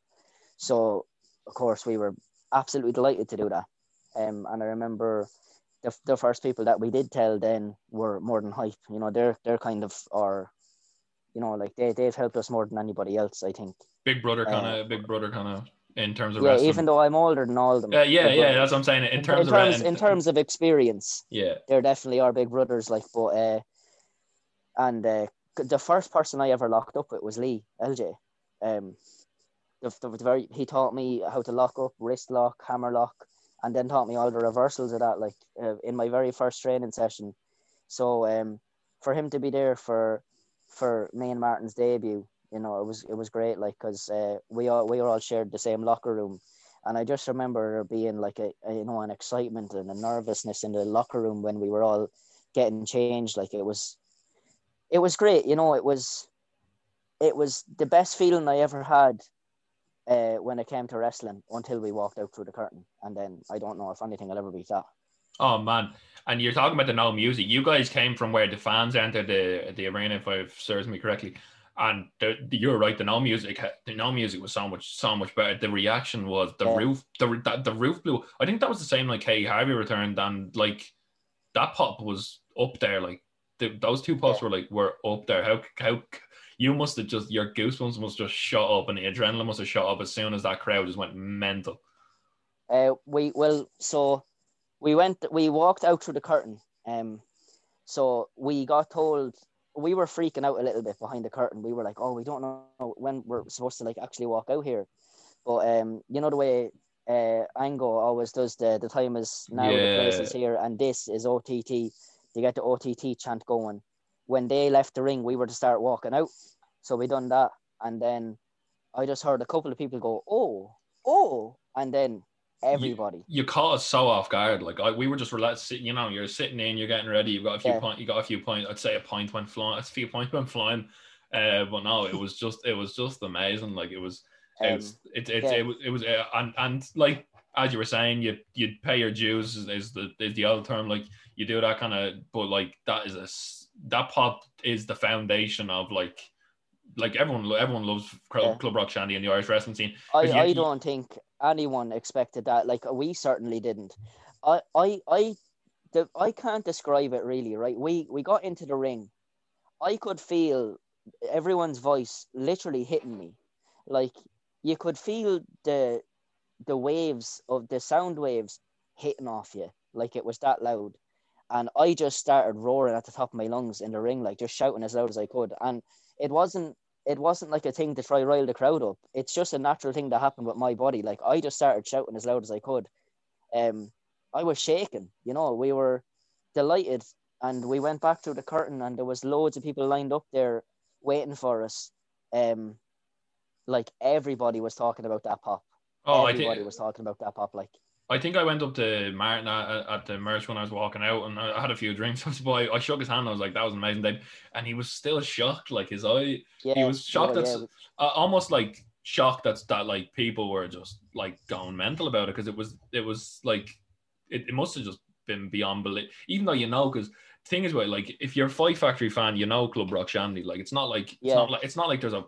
So, of course, we were absolutely delighted to do that. Um, and I remember the, the first people that we did tell then were more than hype. You know, they're they're kind of our, you know, like they they've helped us more than anybody else. I think. big brother kind uh, of, big brother kind of, in terms of Yeah, wrestling. even though I'm older than all of them. Uh, yeah, yeah, that's what I'm saying. In In terms, in terms, of in terms of experience, yeah, they're definitely our big brothers. Like, but uh, and uh, the first person I ever locked up with was Lee LJ. Um, the, the, the very he taught me how to lock up, wrist lock, hammer lock, and then taught me all the reversals of that. Like uh, in my very first training session. So um, for him to be there for for me and Martin's debut, you know, it was it was great. Like because uh, we all we were all shared the same locker room. And I just remember there being like a, a you know an excitement and a nervousness in the locker room when we were all getting changed. Like it was, it was great. You know, it was, it was the best feeling I ever had uh, when it came to wrestling until we walked out through the curtain. And then I don't know if anything will ever beat that. Oh man, and you're talking about the no music. You guys came from where the fans entered the the arena, if I serves me correctly. And the, the- you're right. The no music, the no music was so much, so much better. The reaction was the Yeah. roof, the that, the roof blew. I think that was the same like Hey Harvey returned, and like that pop was up there. Like the, those two pops Yeah. were like were up there. How how you must have just your goosebumps must have just shot up, and the adrenaline must have shot up as soon as that crowd just went mental. Uh, we well, so we went, we walked out through the curtain. Um, so we got told we were freaking out a little bit behind the curtain. We were like, oh, we don't know when we're supposed to like actually walk out here. But um, you know the way uh Ango always does the the time is now, the place is here, and this is OTT. They get the OTT chant going. When they left the ring, we were to start walking out. So we done that, and then I just heard a couple of people go, oh, oh, and then everybody. you caught us so off guard. Like I, we were just relaxed. You know, you're sitting in, you're getting ready. You've got a few Yeah. point. You got a few points. I'd say a point went flying. A few points went flying. Uh, but no, it was just it was just amazing. Like it was Um, it's it, it, yeah. it was it was uh, and and like as you were saying, you you pay your dues is, is the is the old term. Like you do that kind of, but like that is a that pop is the foundation of like like everyone everyone loves Club, Yeah. Club Rock Shandy and the Irish wrestling scene. I, you- I don't think anyone expected that. Like we certainly didn't. I I I the, I can't describe it really, right? We we got into the ring. I could feel everyone's voice literally hitting me. Like you could feel the the waves of the sound waves hitting off you. Like it was that loud. And I just started roaring at the top of my lungs in the ring, like just shouting as loud as I could. And it wasn't it wasn't like a thing to try to rile the crowd up. It's just a natural thing that happened with my body. Like I just started shouting as loud as I could. Um, I was shaking. You know, we were delighted, and we went back through the curtain, and there was loads of people lined up there waiting for us. Um, like everybody was talking about that pop. Oh, I everybody was talking about that pop. Like I think I went up to Martin at, at the merch when I was walking out, and I had a few drinks. I, was boy I shook his hand. I was like, "That was amazing, Dave," and he was still shocked. Like his eye, Yeah, he was shocked. no, that's yeah, uh, almost like shocked that's that like people were just like going mental about it because it was it was like it, it must have just been beyond belief. Even though you know, because thing is, well, like if you're a Fight Factory fan, you know Club Rock Shandy. Like it's not like it's not like it's not like there's a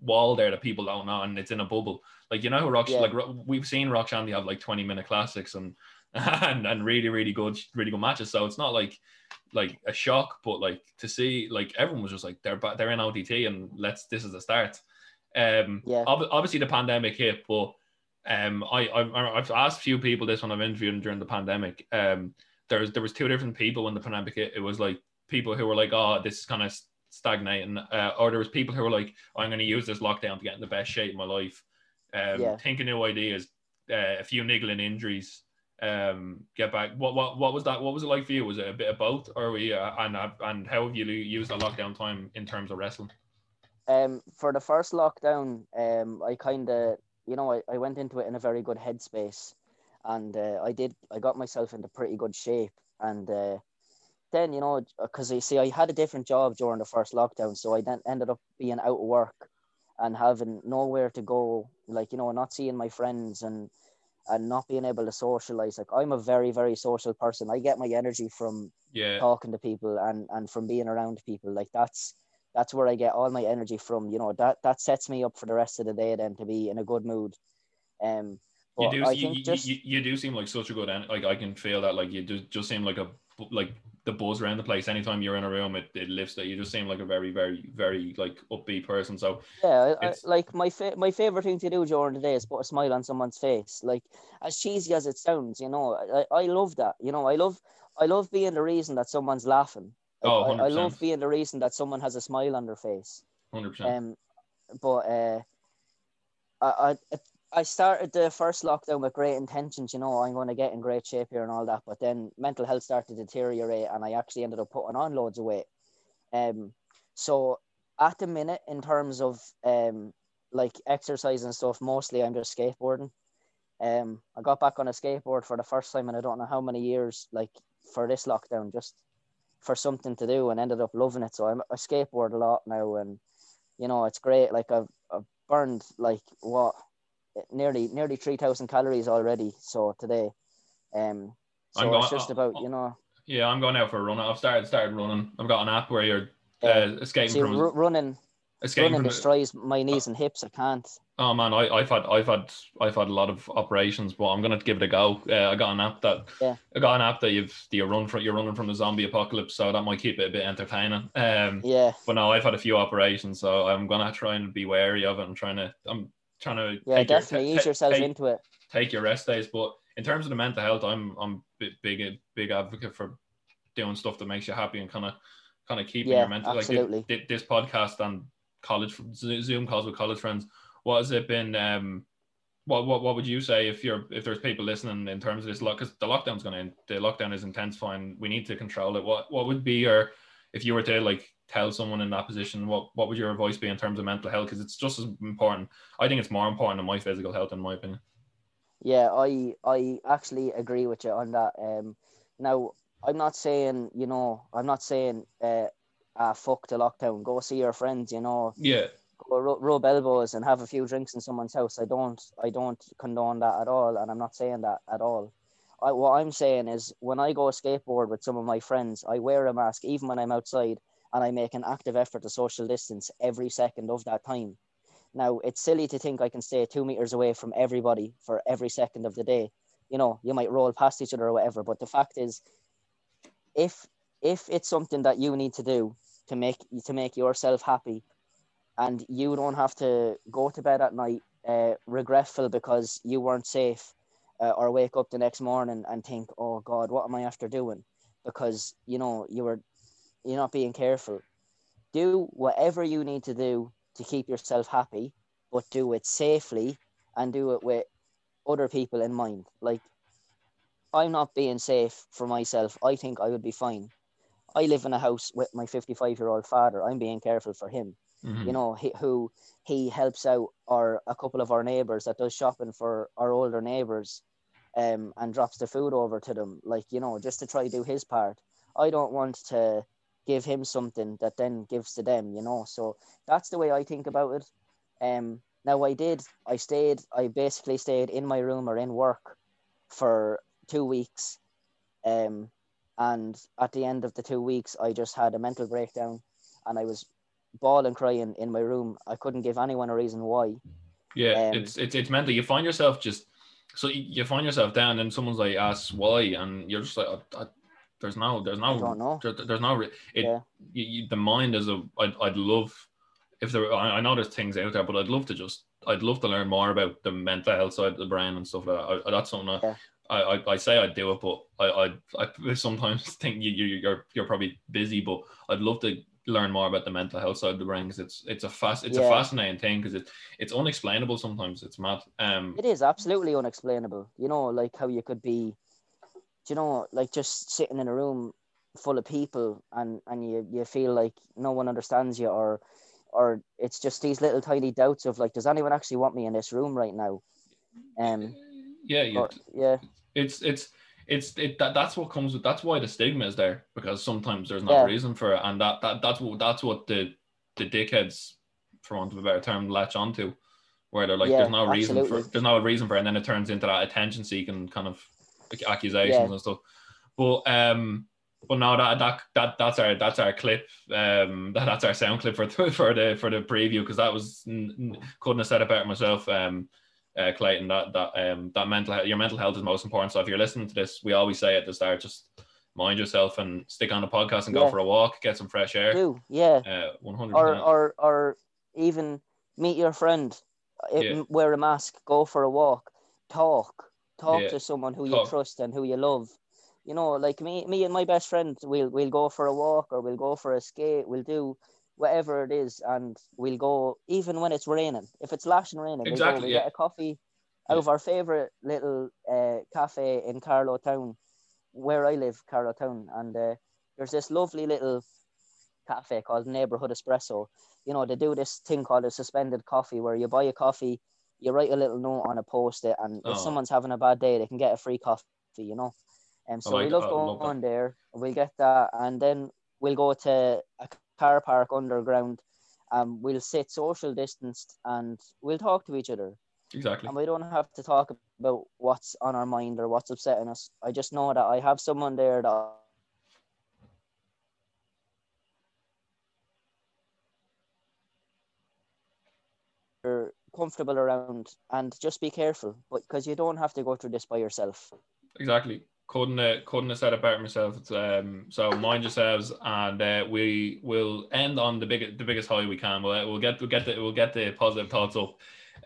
wall there that people don't know and it's in a bubble. Like you know who Rock Yeah. like we've seen Rock Shandy have like 20 minute classics and and and really really good really good matches. So it's not like like a shock, but like to see like everyone was just like they're they're in OTT and let's this is the start. Um, Yeah. ob- obviously the pandemic hit, but um, I, I I've asked a few people this when I've interviewed them during the pandemic. Um, there's there was two different people when the pandemic hit. It was like people who were like, oh, this is kind of stagnating, uh, or there was people who were like, I'm going to use this lockdown to get in the best shape of my life. Um, Yeah. think of new ideas, uh, a few niggling injuries. Um, get back. What what what was that? What was it like for you? Was it a bit of both, or were you, uh, and and how have you used the lockdown time in terms of wrestling? Um, for the first lockdown, um, I kind of, you know, I, I went into it in a very good headspace, and uh, I did, I got myself into pretty good shape, and uh, then you know, because you see, I had a different job during the first lockdown, so I then ended up being out of work, and having nowhere to go, like you know, not seeing my friends and and not being able to socialize. Like I'm a very very social person. I get my energy from Yeah, talking to people and and from being around people like that's that's where i get all my energy from you know that that sets me up for the rest of the day then to be in a good mood um you do. i You, think you, just you, you do seem like such a good. en- Like I can feel that. Like you do, just seem like a like the buzz around the place. Anytime you're in a room, it, it lifts that. You just seem like a very very very like upbeat person. So yeah I, like my fa- my favorite thing to do during the day is put a smile on someone's face like as cheesy as it sounds you know i, I love that you know i love i love being the reason that someone's laughing Oh, I, I love being the reason that someone has a smile on their face hundred percent. Um, but uh, I, I I started the first lockdown with great intentions. You know, I'm going to get in great shape here and all that. But then mental health started to deteriorate, and I actually ended up putting on loads of weight. Um, so at the minute, in terms of um, like exercise and stuff, mostly I'm just skateboarding. Um, I got back on a skateboard for the first time in I don't know how many years, like for this lockdown, just for something to do, and ended up loving it. So I'm, I skateboard a lot now, and you know it's great. Like I've, I've burned like what nearly nearly three thousand calories already. So today, um, so I'm it's going- just about you know Yeah, I'm going out for a run. I've started started running. I've got an app where you're uh, escaping see, from ru- running escaping running from. destroys my knees and hips. I can't. Oh man, I, I've had I've had I've had a lot of operations, but I'm gonna give it a go. Uh, I got an app that Yeah. I got an app that you've you run from you're running from the zombie apocalypse, so that might keep it a bit entertaining. Um, Yeah, but no, I've had a few operations, so I'm gonna try and be wary of it. I'm trying to I'm trying to yeah, take your- definitely ta- ease yourself take, into it. take your rest days. But in terms of the mental health, I'm I'm big big, big advocate for doing stuff that makes you happy and kind of kind of keeping Yeah, your mental absolutely. like thi- this podcast and college Zoom calls with college friends. What has it been? Um, what what what would you say if you're if there's people listening in terms of this lock because the lockdown's going to the lockdown is intensifying. We need to control it. What what would be your if you were to like tell someone in that position what what would your advice be in terms of mental health because it's just as important. I think it's more important than my physical health in my opinion. Yeah, I I actually agree with you on that. Um, now I'm not saying you know I'm not saying uh, ah fuck the lockdown. Go see your friends. You know, Yeah, go ru- rub elbows and have a few drinks in someone's house. I don't I don't condone that at all, and I'm not saying that at all. I, what I'm saying is when I go skateboard with some of my friends, I wear a mask even when I'm outside, and I make an active effort to social distance every second of that time. Now it's silly to think I can stay two meters away from everybody for every second of the day. You know, you might roll past each other or whatever, but the fact is, if if it's something that you need to do to make to make yourself happy and you don't have to go to bed at night uh, regretful because you weren't safe uh, or wake up the next morning and think oh god what am i after doing because you know you were you're not being careful. Do whatever you need to do to keep yourself happy but do it safely and do it with other people in mind. Like i'm not being safe for myself. I think i would be fine. I live in a house with my 55 year old father. I'm being careful for him. Mhm. you know he, who he helps out or a couple of our neighbors that does shopping for our older neighbors um, and drops the food over to them, like you know, just to try to do his part. I don't want to give him something that then gives to them, you know. So that's the way I think about it. Um, now I did, I stayed, I basically stayed in my room or in work for two weeks, um, and at the end of the two weeks, I just had a mental breakdown, and I was bawling, crying in my room. I couldn't give anyone a reason why. Yeah, um, it's it's it's mental. You find yourself just so you find yourself down, and someone's like asks why, and you're just like, I, I, there's no, there's no, there, there's no, it. Yeah. You, you, the mind is a. I'd, I'd love if there. I, I know there's things out there, but I'd love to just. I'd love to learn more about the mental health side of the brain and stuff like that. I, that's something yeah. I, I, I say I'd do it, but I, I, I sometimes think you, you, you're, you're probably busy, but I'd love to learn more about the mental health side of the brain because it's it's a fast it's yeah. a fascinating thing because it's it's unexplainable sometimes it's mad um it is absolutely unexplainable you know like how you could be you know like just sitting in a room full of people and and you you feel like no one understands you or or it's just these little tiny doubts of like does anyone actually want me in this room right now? Um yeah but, yeah. It's it's it's it that, that's what comes with that's why the stigma is there because sometimes there's no yeah. reason for it and that, that that's what that's what the the dickheads for want of a better term latch onto where they're like yeah, there's no reason for there's no reason for it and then it turns into that attention seeking kind of accusations yeah. and stuff but um but no that that that that's our that's our clip um that, that's our sound clip for for the for the preview because that was couldn't have said it better myself um uh, Clayton, that that um that mental health, your mental health is most important. So if you're listening to this, we always say at the start, just mind yourself and stick on the podcast and yeah. go for a walk, get some fresh air. Do yeah, uh, one hundred. Or or or even meet your friend, yeah. wear a mask, go for a walk, talk, talk yeah. to someone who talk. you trust and who you love. You know, like me, me and my best friend, we'll we'll go for a walk or we'll go for a skate. We'll do whatever it is, and we'll go even when it's raining. If it's lashing raining, exactly, we'll, go, we'll yeah. get a coffee out yeah. of our favorite little uh, cafe in Carlow Town, where I live, Carlow Town, and uh, there's this lovely little cafe called Neighborhood Espresso. You know, they do this thing called a suspended coffee, where you buy a coffee, you write a little note on a post-it, and oh. if someone's having a bad day, they can get a free coffee. You know. And so like, we love going love there. We'll get that, and then we'll go to a car park underground. Um, we'll sit social distanced and we'll talk to each other. Exactly. And we don't have to talk about what's on our mind or what's upsetting us. I just know that I have someone there that you're comfortable around and just be careful but because you don't have to go through this by yourself exactly couldn't uh, couldn't have said it better myself. Um, so mind yourselves, and uh, we will end on the big the biggest high we can. We'll, we'll get we'll get the we'll get the positive thoughts up.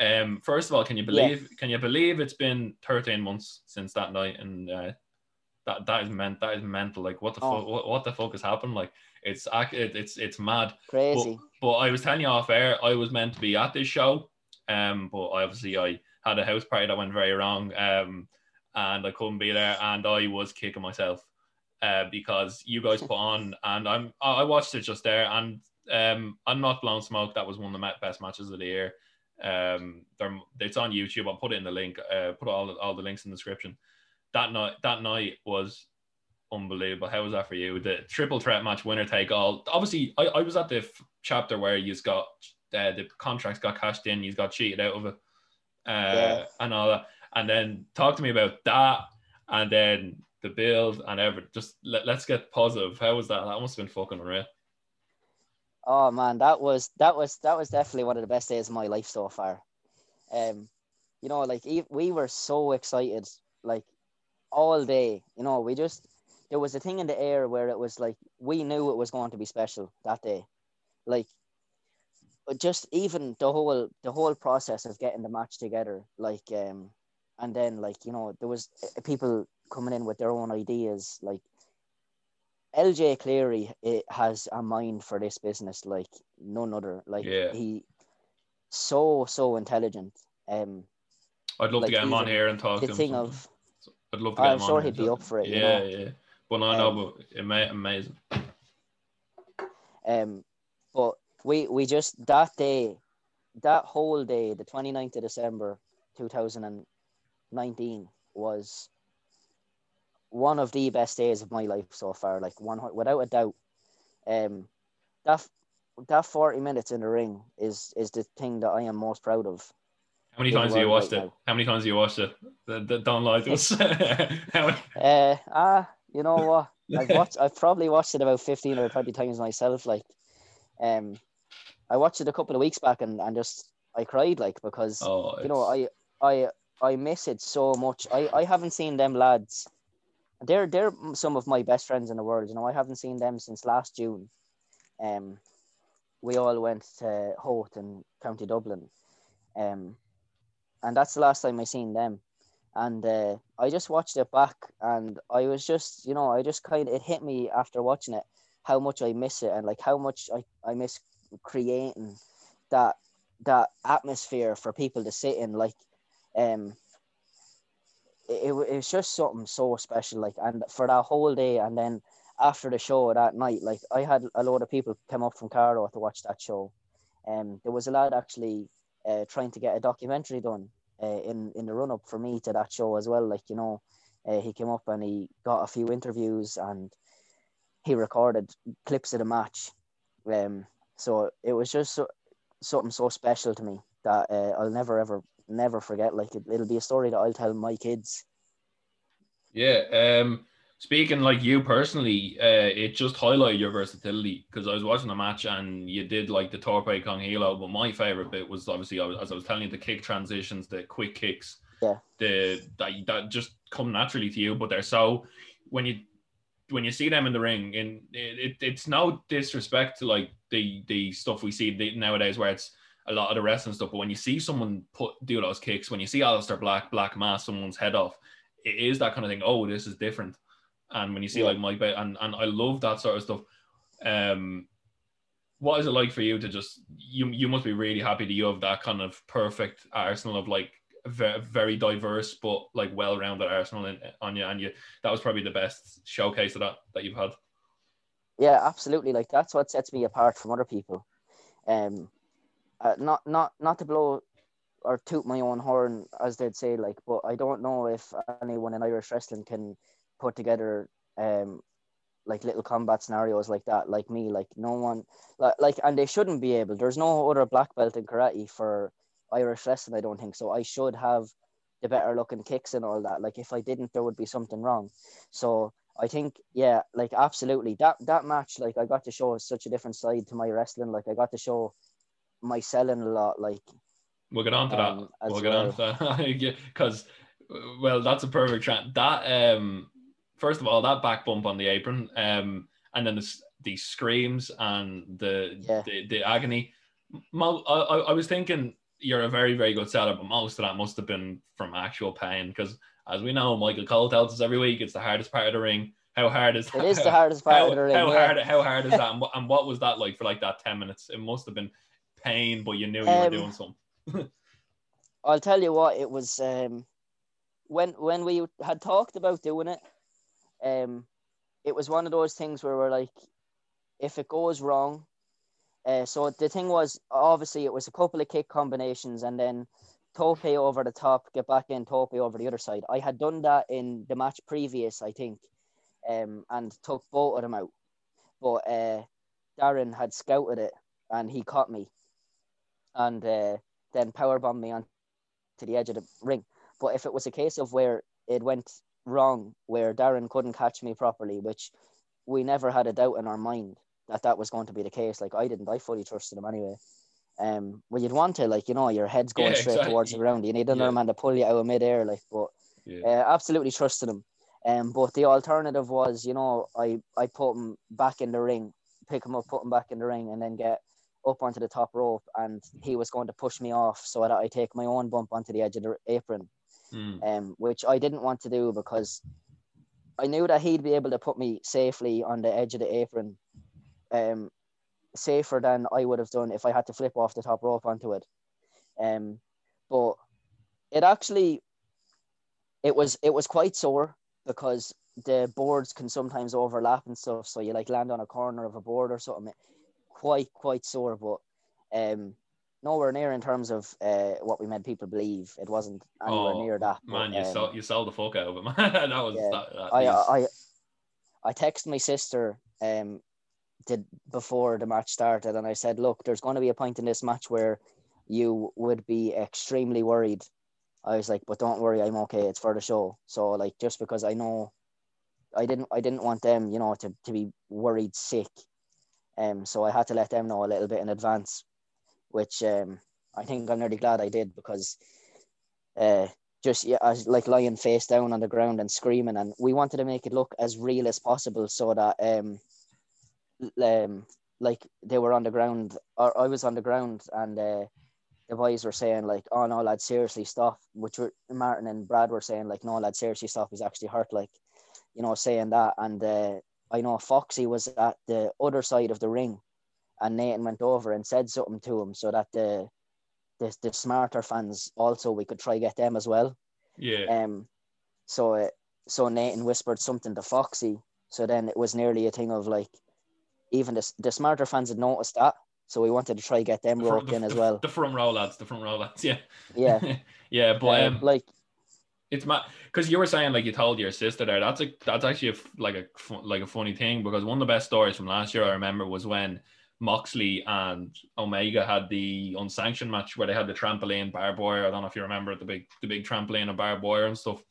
Um, first of all, can you believe yeah. can you believe it's been 13 months since that night and uh, that that is meant that is mental. Like what the oh. fuck what, what, the fuck has happened? Like it's it, it's it's mad. Crazy. But, but I was telling you off air, I was meant to be at this show, um, but obviously I had a house party that went very wrong. Um and I couldn't be there, and I was kicking myself uh, because you guys put on, and I'm I watched it just there, and um, I'm not blown smoke. That was one of the best matches of the year. Um, it's on YouTube. I'll put it in the link. Uh, put all all the links in the description. That night, that night was unbelievable. How was that for you? The triple threat match, winner take all. Obviously, I, I was at the f- chapter where you got uh, the contracts got cashed in, he's got cheated out of it, uh, yeah. and all that. And then talk to me about that and then the build and everything. just let, let's get positive. How was that? That must have been fucking real oh man that was that was that was definitely one of the best days of my life so far. Um you know like we were so excited like all day. You know we just there was a thing in the air where it was like we knew it was going to be special that day. Like just even the whole the whole process of getting the match together like um and then like you know there was uh, people coming in with their own ideas like LJ Cleary it has a mind for this business like none other. Like yeah. he so so intelligent. Um I'd love like, to get him on here and talk the to him thing of I'd love to get I'm him sure on he'd be up for it yeah you know? yeah. But I know um, but it may amazing. um but we we just that day that whole day the 29th of December two thousand and nineteen, was one of the best days of my life so far. Like one without a doubt. Um, that that forty minutes in the ring is is the thing that I am most proud of. How many times have you watched right it? Now. How many times have you watched it? Don't lie to us. uh, ah, you know what? I've watched. I've probably watched it about fifteen or twenty times myself. Like, um, I watched it a couple of weeks back and, and just I cried like because oh, you know I I I miss it so much. I I haven't seen them lads. They're they're some of my best friends in the world. You know I haven't seen them since last June. Um, we all went to Howth in County Dublin. Um, and that's the last time I seen them. And uh, I just watched it back, and I was just, you know, I just kind of it hit me after watching it how much I miss it, and like how much I, I miss creating that that atmosphere for people to sit in. Like, um, it, it, was just something so special. Like, and for that whole day, and then after the show that night, like I had a lot of people come up from Carlow to watch that show. Um, there was a lad actually uh, trying to get a documentary done uh, in in the run up for me to that show as well. Like you know, uh, he came up and he got a few interviews and he recorded clips of the match. Um, so it was just so, something so special to me that uh, I'll never ever never forget. Like it, it'll be a story that I'll tell my kids. Yeah. Um speaking like you personally, uh, it just highlighted your versatility because I was watching the match and you did like the Tope con Hilo, but my favorite bit was obviously as I was telling you the kick transitions, the quick kicks, yeah, the that that just come naturally to you, but they're so when you when you see them in the ring, and it, it, it's no disrespect to like the the stuff we see nowadays where it's a lot of the wrestling stuff, but when you see someone put do those kicks, when you see Aleister Black black mass someone's head off, it is that kind of thing. Oh, this is different and when you see yeah. like Mike Bailey, and and I love that sort of stuff. Um, what is it like for you to just you you must be really happy that you have that kind of perfect arsenal of like very, diverse but like well-rounded arsenal in, on you and you that was probably the best showcase of that that you've had. Yeah absolutely. Like that's what sets me apart from other people. Um uh, not not not to blow or toot my own horn as they'd say like but i don't know if anyone in irish wrestling can put together um like little combat scenarios like that like me. Like no one like, like and they shouldn't be able. There's no other black belt in karate for irish wrestling i don't think so. I should have the better looking kicks and all that. Like if i didn't there would be something wrong. So i think yeah like absolutely. That that match like i got to show such a different side to my wrestling. Like i got to show my selling a lot like we'll get on to um, that we'll get well. on to that because well that's a perfect trend. That um first of all, that back bump on the apron, um, and then the, the screams and the, yeah. the, the agony. Mo, I, I was thinking you're a very very good seller, but most of that must have been from actual pain because, as we know, Michael Cole tells us every week it's the hardest part of the ring. How hard is that? It is the hardest part how, of the ring. How yeah. hard? How hard is that? And what, and what was that like for like that ten minutes? It must have been pain, but you knew you um, were doing something. I'll tell you what, it was um, when when we had talked about doing it um, it was one of those things where we're like, if it goes wrong, uh, so the thing was obviously it was a couple of kick combinations and then tope over the top, get back in, tope over the other side. I had done that in the match previous, I think, um, and took both of them out. But uh, Darren had scouted it and he caught me, and uh, then power bombed me on to the edge of the ring. But if it was a case of where it went wrong where Darren couldn't catch me properly, which we never had a doubt in our mind that that was going to be the case. Like I didn't, I fully trusted him anyway. Um, well, you'd want to, like you know, your head's going yeah, straight exactly. towards the ground. You need another yeah. man to pull you out of midair, like. But yeah. uh, absolutely trusted him. Um, but the alternative was, you know, I I put him back in the ring, pick him up, put him back in the ring, and then get up onto the top rope, and he was going to push me off so that I take my own bump onto the edge of the apron mm. um, which I didn't want to do because I knew that he'd be able to put me safely on the edge of the apron, um, safer than I would have done if I had to flip off the top rope onto it. Um, but it actually, it was it was quite sore because the boards can sometimes overlap and stuff. So you like land on a corner of a board or something. Quite quite sore, but um, nowhere near in terms of uh, what we made people believe. It wasn't anywhere Oh, near that. Man, you um, sold you sold the fuck out of it, man. that was Yeah. that, that I, I I texted my sister um did before the match started and I said, look, there's going to be a point in this match where you would be extremely worried. I was like, but don't worry, I'm okay. It's for the show. So like, just because I know, I didn't, I didn't want them, you know, to, to be worried sick. Um, so I had to let them know a little bit in advance, which um, I think I'm really glad I did because, uh, just yeah, I was like lying face down on the ground and screaming, and we wanted to make it look as real as possible so that um, um, like they were on the ground or I was on the ground and uh, the boys were saying like, "Oh no, lad, seriously stop." Which were Martin and Brad were saying like, "No, lad, seriously stop. He's actually hurt." Like, you know, saying that, and uh, I know Foxy was at the other side of the ring, and Nathan went over and said something to him so that the the, the smarter fans also we could try get them as well. yeah. Um, so uh, so Nathan whispered something to Foxy. So then it was nearly a thing of like, even the the smarter fans had noticed that. So we wanted to try get them The roped the- in as well. The front row lads, the front row lads, yeah. Yeah, yeah, but Uh, um, like it's my because you were saying like you told your sister there. That's a that's actually a, like a like a funny thing because one of the best stories from last year I remember was when Moxley and Omega had the unsanctioned match where they had the trampoline barbed wire. I don't know if you remember the big the big trampoline and barbed wire and stuff.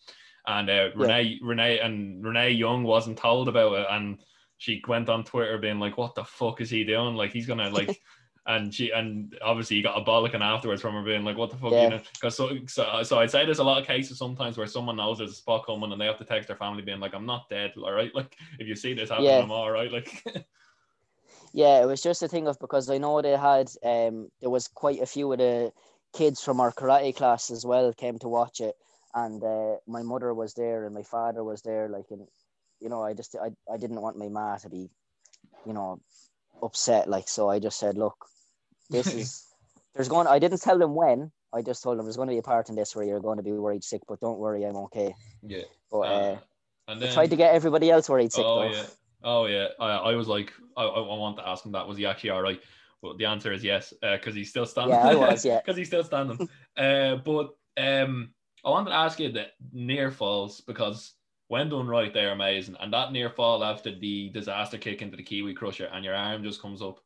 And uh, Renee Renee and Renee Young wasn't told about it, and she went on Twitter being like, "What the fuck is he doing? Like he's gonna like." And she and obviously you got a bollocking afterwards from her being like, "What the fuck?" Yeah. You know, because so, so so I'd say there's a lot of cases sometimes where someone knows there's a spot coming and they have to text their family being like, "I'm not dead, all right." Like if you see this happening, Yeah. I'm all right. Like yeah, it was just a thing of because I know they had um there was quite a few of the kids from our karate class as well came to watch it, and uh, my mother was there and my father was there. Like, and you know, I just I I didn't want my ma to be, you know, upset. Like, so I just said, look, this is there's going. I didn't tell them when. I just told them there's going to be a part in this where you're going to be worried sick, but don't worry, I'm okay. yeah. But uh, and I tried to get everybody else worried sick oh though. yeah, oh yeah. I, I was like, I, I want to ask him that was he actually all right? Well, the answer is yes, because he's still standing. Yeah, I was, yeah. because he's still standing. uh, but um, I wanted to ask you that near falls because when done right, they're amazing. And that near fall after the disaster kick into the Kiwi Crusher, and your arm just comes up.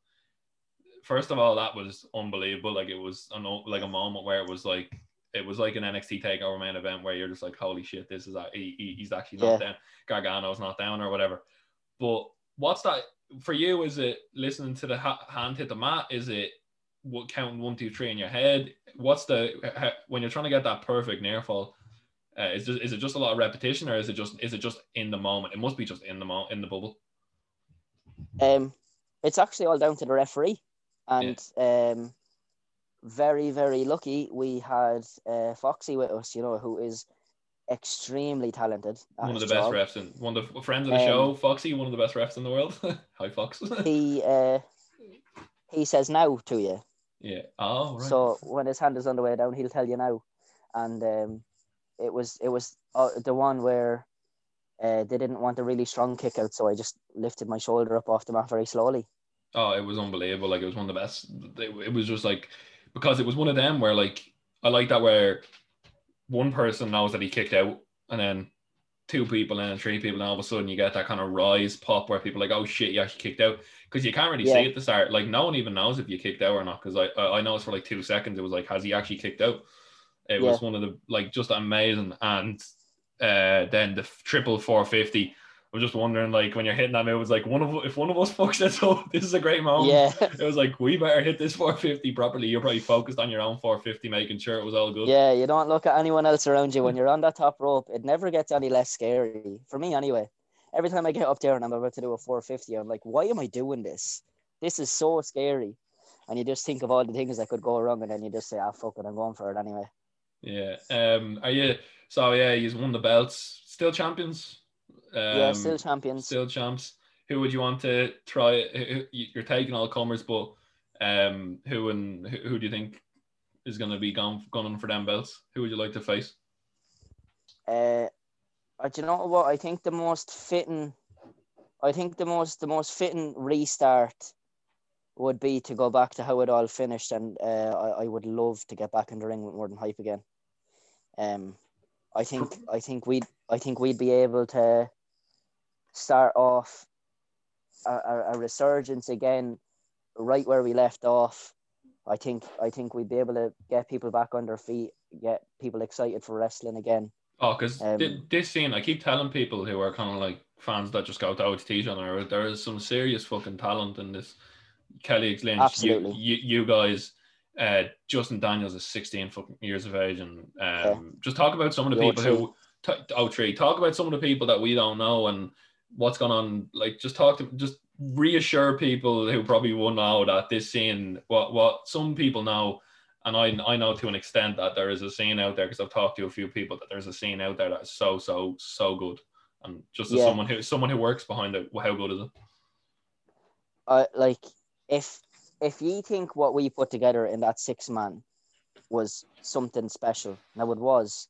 First of all, that was unbelievable. Like it was an, like a moment where it was like it was like an NXT takeover main event where you're just like, holy shit, this is he, he- he's actually not Yeah. down. Gargano's not down or whatever. But what's that for you? Is it listening to the ha- hand hit the mat? Is it what counting one, two, three in your head? What's the when you're trying to get that perfect near fall? Uh, is just, is it just a lot of repetition or is it just is it just in the moment? It must be just in the mo- in the bubble. Um, it's actually all down to the referee, and um, very very lucky we had uh, Foxy with us. You know, who is extremely talented. One of the best job. refs and one of the friends of the Um, show, Foxy, one of the best refs in the world. Hi, Fox. He uh, he says now to you. yeah. Oh, right. So when his hand is on the way down, he'll tell you now. And um, it was it was uh, the one where uh, they didn't want a really strong kick out, so I just lifted my shoulder up off the mat very slowly. Oh, it was unbelievable. Like it was one of the best. It, was just like because it was one of them where like I like that where one person knows that he kicked out, and then two people and then three people, and all of a sudden you get that kind of rise pop where people are like, oh shit, you actually kicked out because you can't really Yeah. see at the start. Like no one even knows if you kicked out or not because I I I noticed for like two seconds it was like has he actually kicked out? It was one of the like just amazing and uh then the triple 450 I was just wondering, like, when you're hitting that move, it's like one of if one of us fucks this up, this is a great moment. Yeah, It was like we better hit this 450 properly. You're probably focused on your own 450, making sure it was all good. yeah. You don't look at anyone else around you when you're on that top rope. It never gets any less scary for me, anyway. Every time I get up there and I'm about to do a 450, I'm like, why am I doing this? This is so scary. And you just think of all the things that could go wrong, and then you just say, "Ah, fuck it, I'm going for it anyway." Yeah. Um. Are you? So yeah, he's won the belts. Still champions. Um, yeah, still champions. still champs. Who would you want to try? You're taking all comers, but um, who and who, do you think is going to be gone gunning for them belts? Who would you like to face? Uh, uh, do you know what? I think the most fitting, I think the most the most fitting restart would be to go back to how it all finished, and uh, I, I would love to get back in the ring with more than hype again. Um, I think I think we'd I think we'd be able to start off a, a, a resurgence again, right where we left off. I think I think we'd be able to get people back on their feet, get people excited for wrestling again. Oh, because Um, this scene, I keep telling people who are kind of like fans that just go to OTT channel, there is some serious fucking talent in this. Kelly X Lynch, you, Absolutely. you, you guys, uh, Justin Daniels is 16 fucking years of age, and um, just talk about some of the The people who, t- oh, three, talk about some of the people that we don't know and what's going on. Like, just talk to, just reassure people who probably won't know that this scene, what, what some people know, and I, I know to an extent that there is a scene out there because I've talked to a few people that there's a scene out there that is so, so, so good. And just as Yeah. someone who, someone who works behind it, how good is it? uh, like if if you think what we put together in that six man was something special, now it was,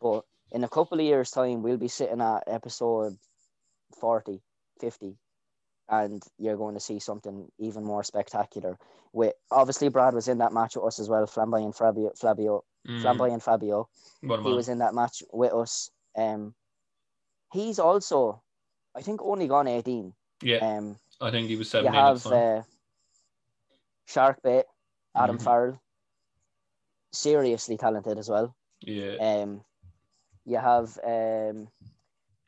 but in a couple of years' time, we'll be sitting at episode 40, 50, and you're going to see something even more spectacular. With obviously, Brad was in that match with us as well, Flamboyant Fabio, Fabio, Mm, Flamboyant Fabio. what He was in that match with us. Um, he's also, I think, only gone 18. yeah, Um, I think he was you 17 at have the time. uh, Sharkbait, Adam Mhm. Farrell, seriously talented as well. yeah. Um, you have um,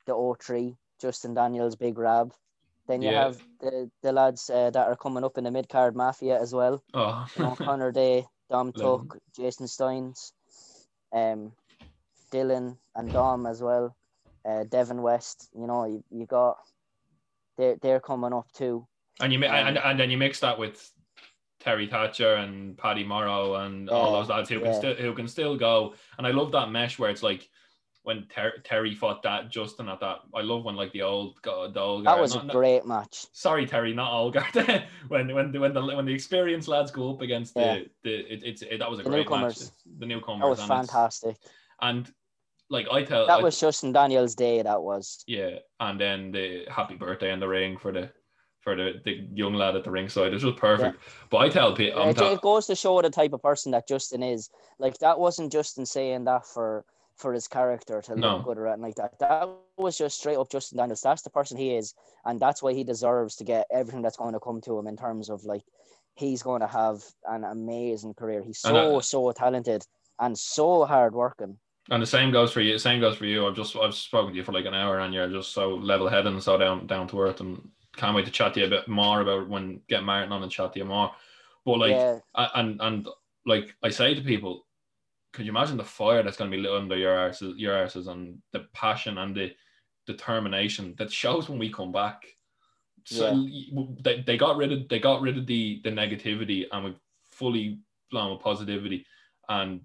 the O3, Justin Daniels, Big Rab. Then you Yeah. have the, the lads uh, that are coming up in the mid card mafia as well. oh, You know, Connor Day, Dom. Tuck, Jason Steins, um, Dylan and Dom as well. Uh, Devin West, you know, you, you got they're they're coming up too. and you um, and, and then you mix that with Terry Thatcher and Paddy Morrow and all oh, those lads who can still who can still go. And I love that mesh where it's like when Ter- Terry fought that Justin at that. I love when like the old go- the old That was a not- not- great match. sorry Terry, not Olgard. when when the, when the when the experienced lads go up against the Yeah. the it, it's it, that was a The great newcomers. match. The newcomers. That was and fantastic. And like I tell, That I- was Justin Daniels' day. That was. yeah, and then the happy birthday in the ring for the for the, the young lad at the ringside. It was perfect. But I tell people, ta- it goes to show the type of person that Justin is. Like that wasn't Justin saying that for for his character to No. look good or anything like that. That was just straight up Justin Daniels. That's the person he is, and that's why he deserves to get everything that's going to come to him in terms of like he's going to have an amazing career. He's so I- so talented and so hard working. and the same goes for you. Same goes for you. I've just I've spoken to you for like an hour, and you're just so level headed and so down down to earth, and can't wait to chat to you a bit more about when get Martin on and chat to you more. But like, yeah, and and like I say to people, could you imagine the fire that's going to be lit under your arses, your arses, and the passion and the determination that shows when we come back. So they, they got rid of they got rid of the the negativity and we fully blown with positivity and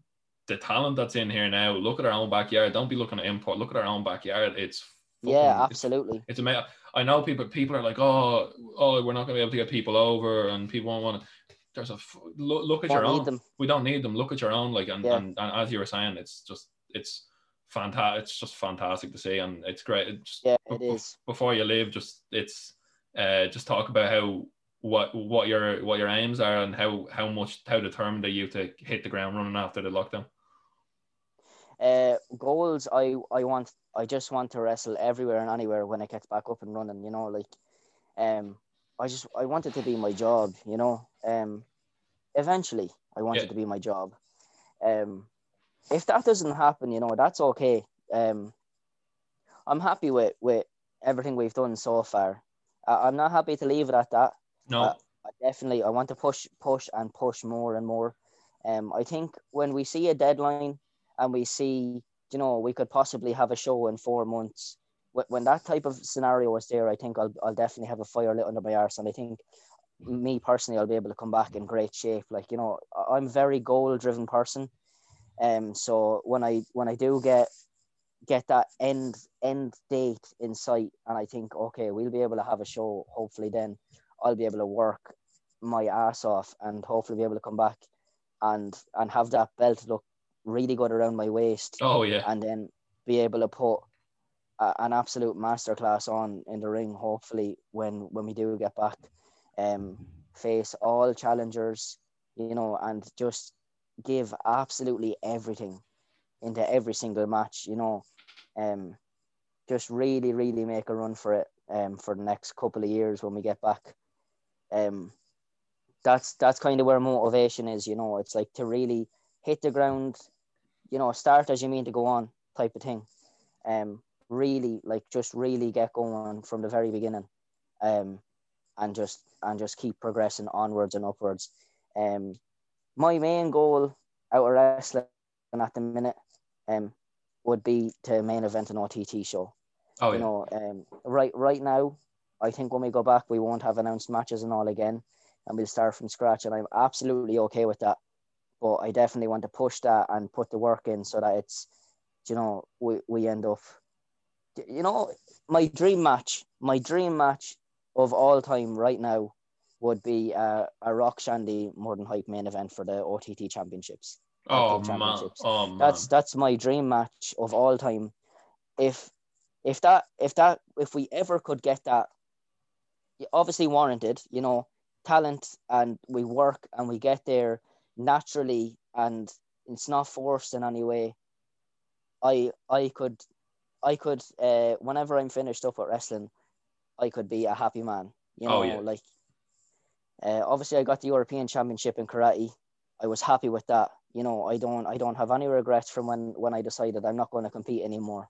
the talent that's in here now. Look at our own backyard. Don't be looking at import. Look at our own backyard. It's yeah, absolutely. it's amazing. I know people. People are like, oh, oh, we're not going to be able to get people over, and people won't want to. There's a look, look at Don't your own. them. We don't need them. Look at your own. Like, and, Yeah. and, and as you were saying, it's just it's fantastic. It's just fantastic to see, and it's great. It's just, Yeah, it be- is. Before you leave, just it's uh, just talk about how what what your what your aims are and how how much how determined are you to hit the ground running after the lockdown. Uh, goals. I I want. I just want to wrestle everywhere and anywhere when it gets back up and running. You know, like, um, I just I want it to be my job. You know, um, eventually I want Yeah. it to be my job. Um, if that doesn't happen, you know, that's okay. Um, I'm happy with with everything we've done so far. I, I'm not happy to leave it at that. No, Uh, I definitely I want to push push and push more and more. Um, I think when we see a deadline and we see, you know, we could possibly have a show in four months. When that type of scenario is there, I think I'll I'll definitely have a fire lit under my arse, and I think me personally, I'll be able to come back in great shape. Like you know, I'm a very goal driven person, um. So when I when I do get get that end end date in sight, and I think okay, we'll be able to have a show. Hopefully, then I'll be able to work my ass off and hopefully be able to come back and and have that belt look really good around my waist oh yeah, and then be able to put a, an absolute masterclass on in the ring hopefully when when we do get back um face all challengers, you know, and just give absolutely everything into every single match, you know. Um, just really, really make a run for it um, for the next couple of years when we get back. Um, that's that's kind of where motivation is, you know. It's like to really hit the ground, you know, start as you mean to go on type of thing. Um, really like just really get going from the very beginning. Um, and just and just keep progressing onwards and upwards. Um, my main goal out of wrestling at the minute um would be to main event an OTT show. Oh, you know, um, right right now, I think when we go back, we won't have announced matches and all again, and we'll start from scratch. And I'm absolutely okay with that. But I definitely want to push that and put the work in so that it's, you know, we, we end up, you know, my dream match, my dream match of all time right now would be uh, a Rock Shandy more than hype main event for the OTT championships. Oh Club man. Oh man. That's that's my dream match of all time. If if that if that if we ever could get that, obviously warranted, you know, talent and we work and we get there naturally and it's not forced in any way. I I could I could uh whenever I'm finished up at wrestling, I could be a happy man. You know, Oh, yeah. like uh, obviously I got the European Championship in karate. I was happy with that. You know, I don't I don't have any regrets from when when I decided I'm not going to compete anymore.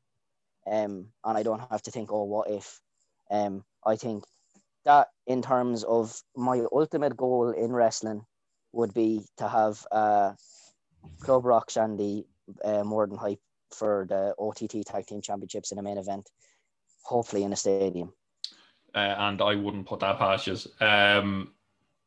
Um, and I don't have to think, oh, what if? Um, I think that in terms of my ultimate goal in wrestling would be to have uh, Club Rock Shandy uh, more than hype for the OTT Tag Team Championships in a main event, hopefully in a stadium. uh, and I wouldn't put that past you. Um,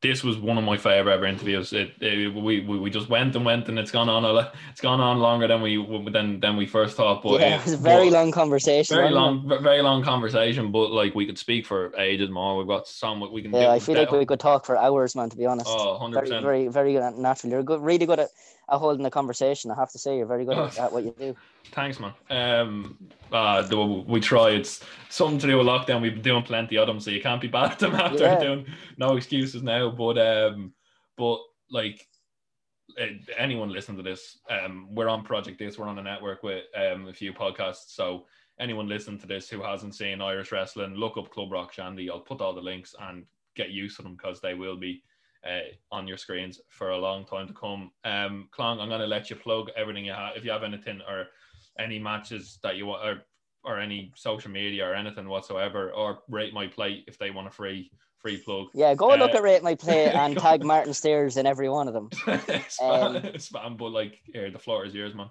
this was one of my favorite ever interviews. It, it we, we we just went and went, and it's gone on a it's gone on longer than we than than we first thought. But yeah, it was a very long conversation. very it? long, very long conversation. But like we could speak for ages more. We've got so much we can. Yeah, do. I feel like we could talk for hours, man. To be honest, Oh, 100 very, percent. very, very good. at- Naturally, you're good, really good at, at holding the conversation. I have to say, you're very good at, Oh. what you do. Thanks, man. Um, uh, we try. It's something to do with lockdown. We've been doing plenty of them, so you can't be bad at them after Yeah. doing no excuses now. But um, but like uh, anyone listening to this, um, we're on Project Dits. We're on a network with um a few podcasts. So anyone listening to this who hasn't seen Irish wrestling, look up Club Rock Shandy. I'll put all the links and get used to them because they will be uh, on your screens for a long time to come. Um, Clong, I'm going to let you plug everything you have. If you have anything or any matches that you want, or, or any social media or anything whatsoever, or rate my plate if they want a free free plug. Yeah, go look Uh, at Rate My Plate and tag Martin Stairs in every one of them. spam, spam, but like here, the floor is yours, man.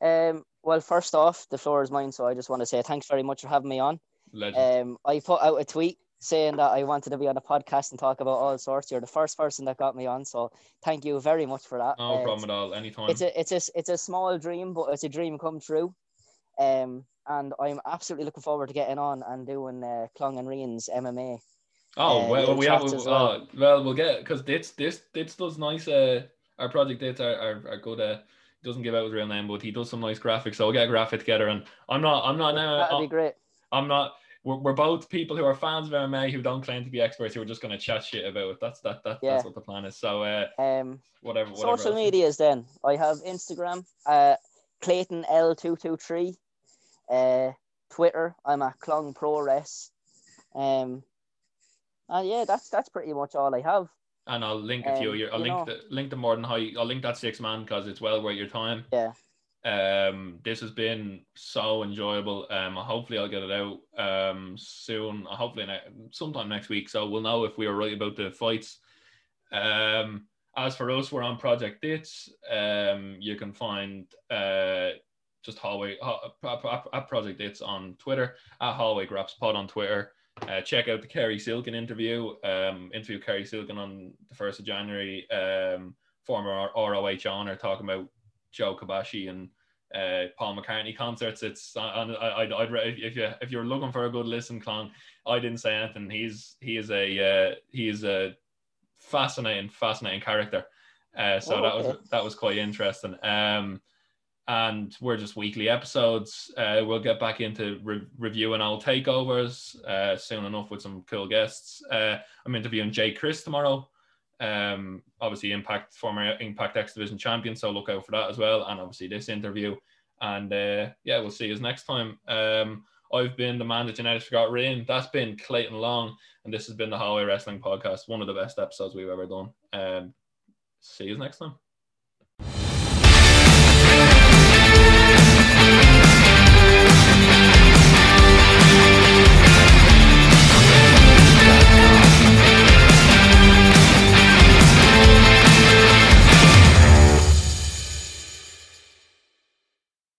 Um, well, first off, the floor is mine, so I just want to say thanks very much for having me on. Legend. Um, I put out a tweet saying that I wanted to be on a podcast and talk about all sorts. You're the first person that got me on, so thank you very much for that. no Uh, problem at all. Anytime. it's a it's a it's a small dream, but it's a dream come true. Um, and I'm absolutely looking forward to getting on and doing uh, Clong and Rian's MMA. Oh uh, well, we have. chats as Uh, well. well, we'll get because this this this does nice. Uh, our Project Dits are are, are good. Uh, doesn't give out his real name, but he does some nice graphics. So we'll get a graphic together. And I'm not. I'm not now. That'd be great. I'm not. We're, we're both people who are fans of MMA who don't claim to be experts. Who are just going to chat shit about it. That's that. that Yeah. That's what the plan is. So uh, Um, whatever. whatever social medias then. I have Instagram, uh, Clayton L two two three, uh, Twitter. I'm at Clong Pro Res. Um, and yeah, that's that's pretty much all I have. And I'll link a few. Um, Your, I'll you link know- the link the more than hype. I'll link that six man because it's well worth your time. Yeah. Um, this has been so enjoyable. Um, hopefully I'll get it out um soon. Hopefully ne- sometime next week. So we'll know if we are right about the fights. Um, as for us, we're on Project Dits. Um, you can find uh just hallway at- Project Dits on Twitter at Hallway Graps Pod on Twitter. Uh, check out the Cary Silkin interview. Um, interview Cary Silkin on the first of January. Um, former ROH owner talking about Joe Kabashi and uh, Paul McCartney concerts. It's on. I'd, I'd if you if you're looking for a good listen, Clon, I didn't say anything. He's he is a uh, he is a fascinating fascinating character. Uh, so Oh, that was that was quite interesting. Um, and we're just weekly episodes. Uh, we'll get back into re- reviewing old takeovers uh, soon enough with some cool guests. Uh, I'm interviewing Jake Crist tomorrow. Um, obviously, Impact former Impact X Division champion, so look out for that as well. And obviously, this interview. And uh, yeah, we'll see you next time. Um, I've been the man that United forgot Rian. That's been Clayton Long, and this has been the Hallway Wrestling Podcast, one of the best episodes we've ever done. Um, see you next time.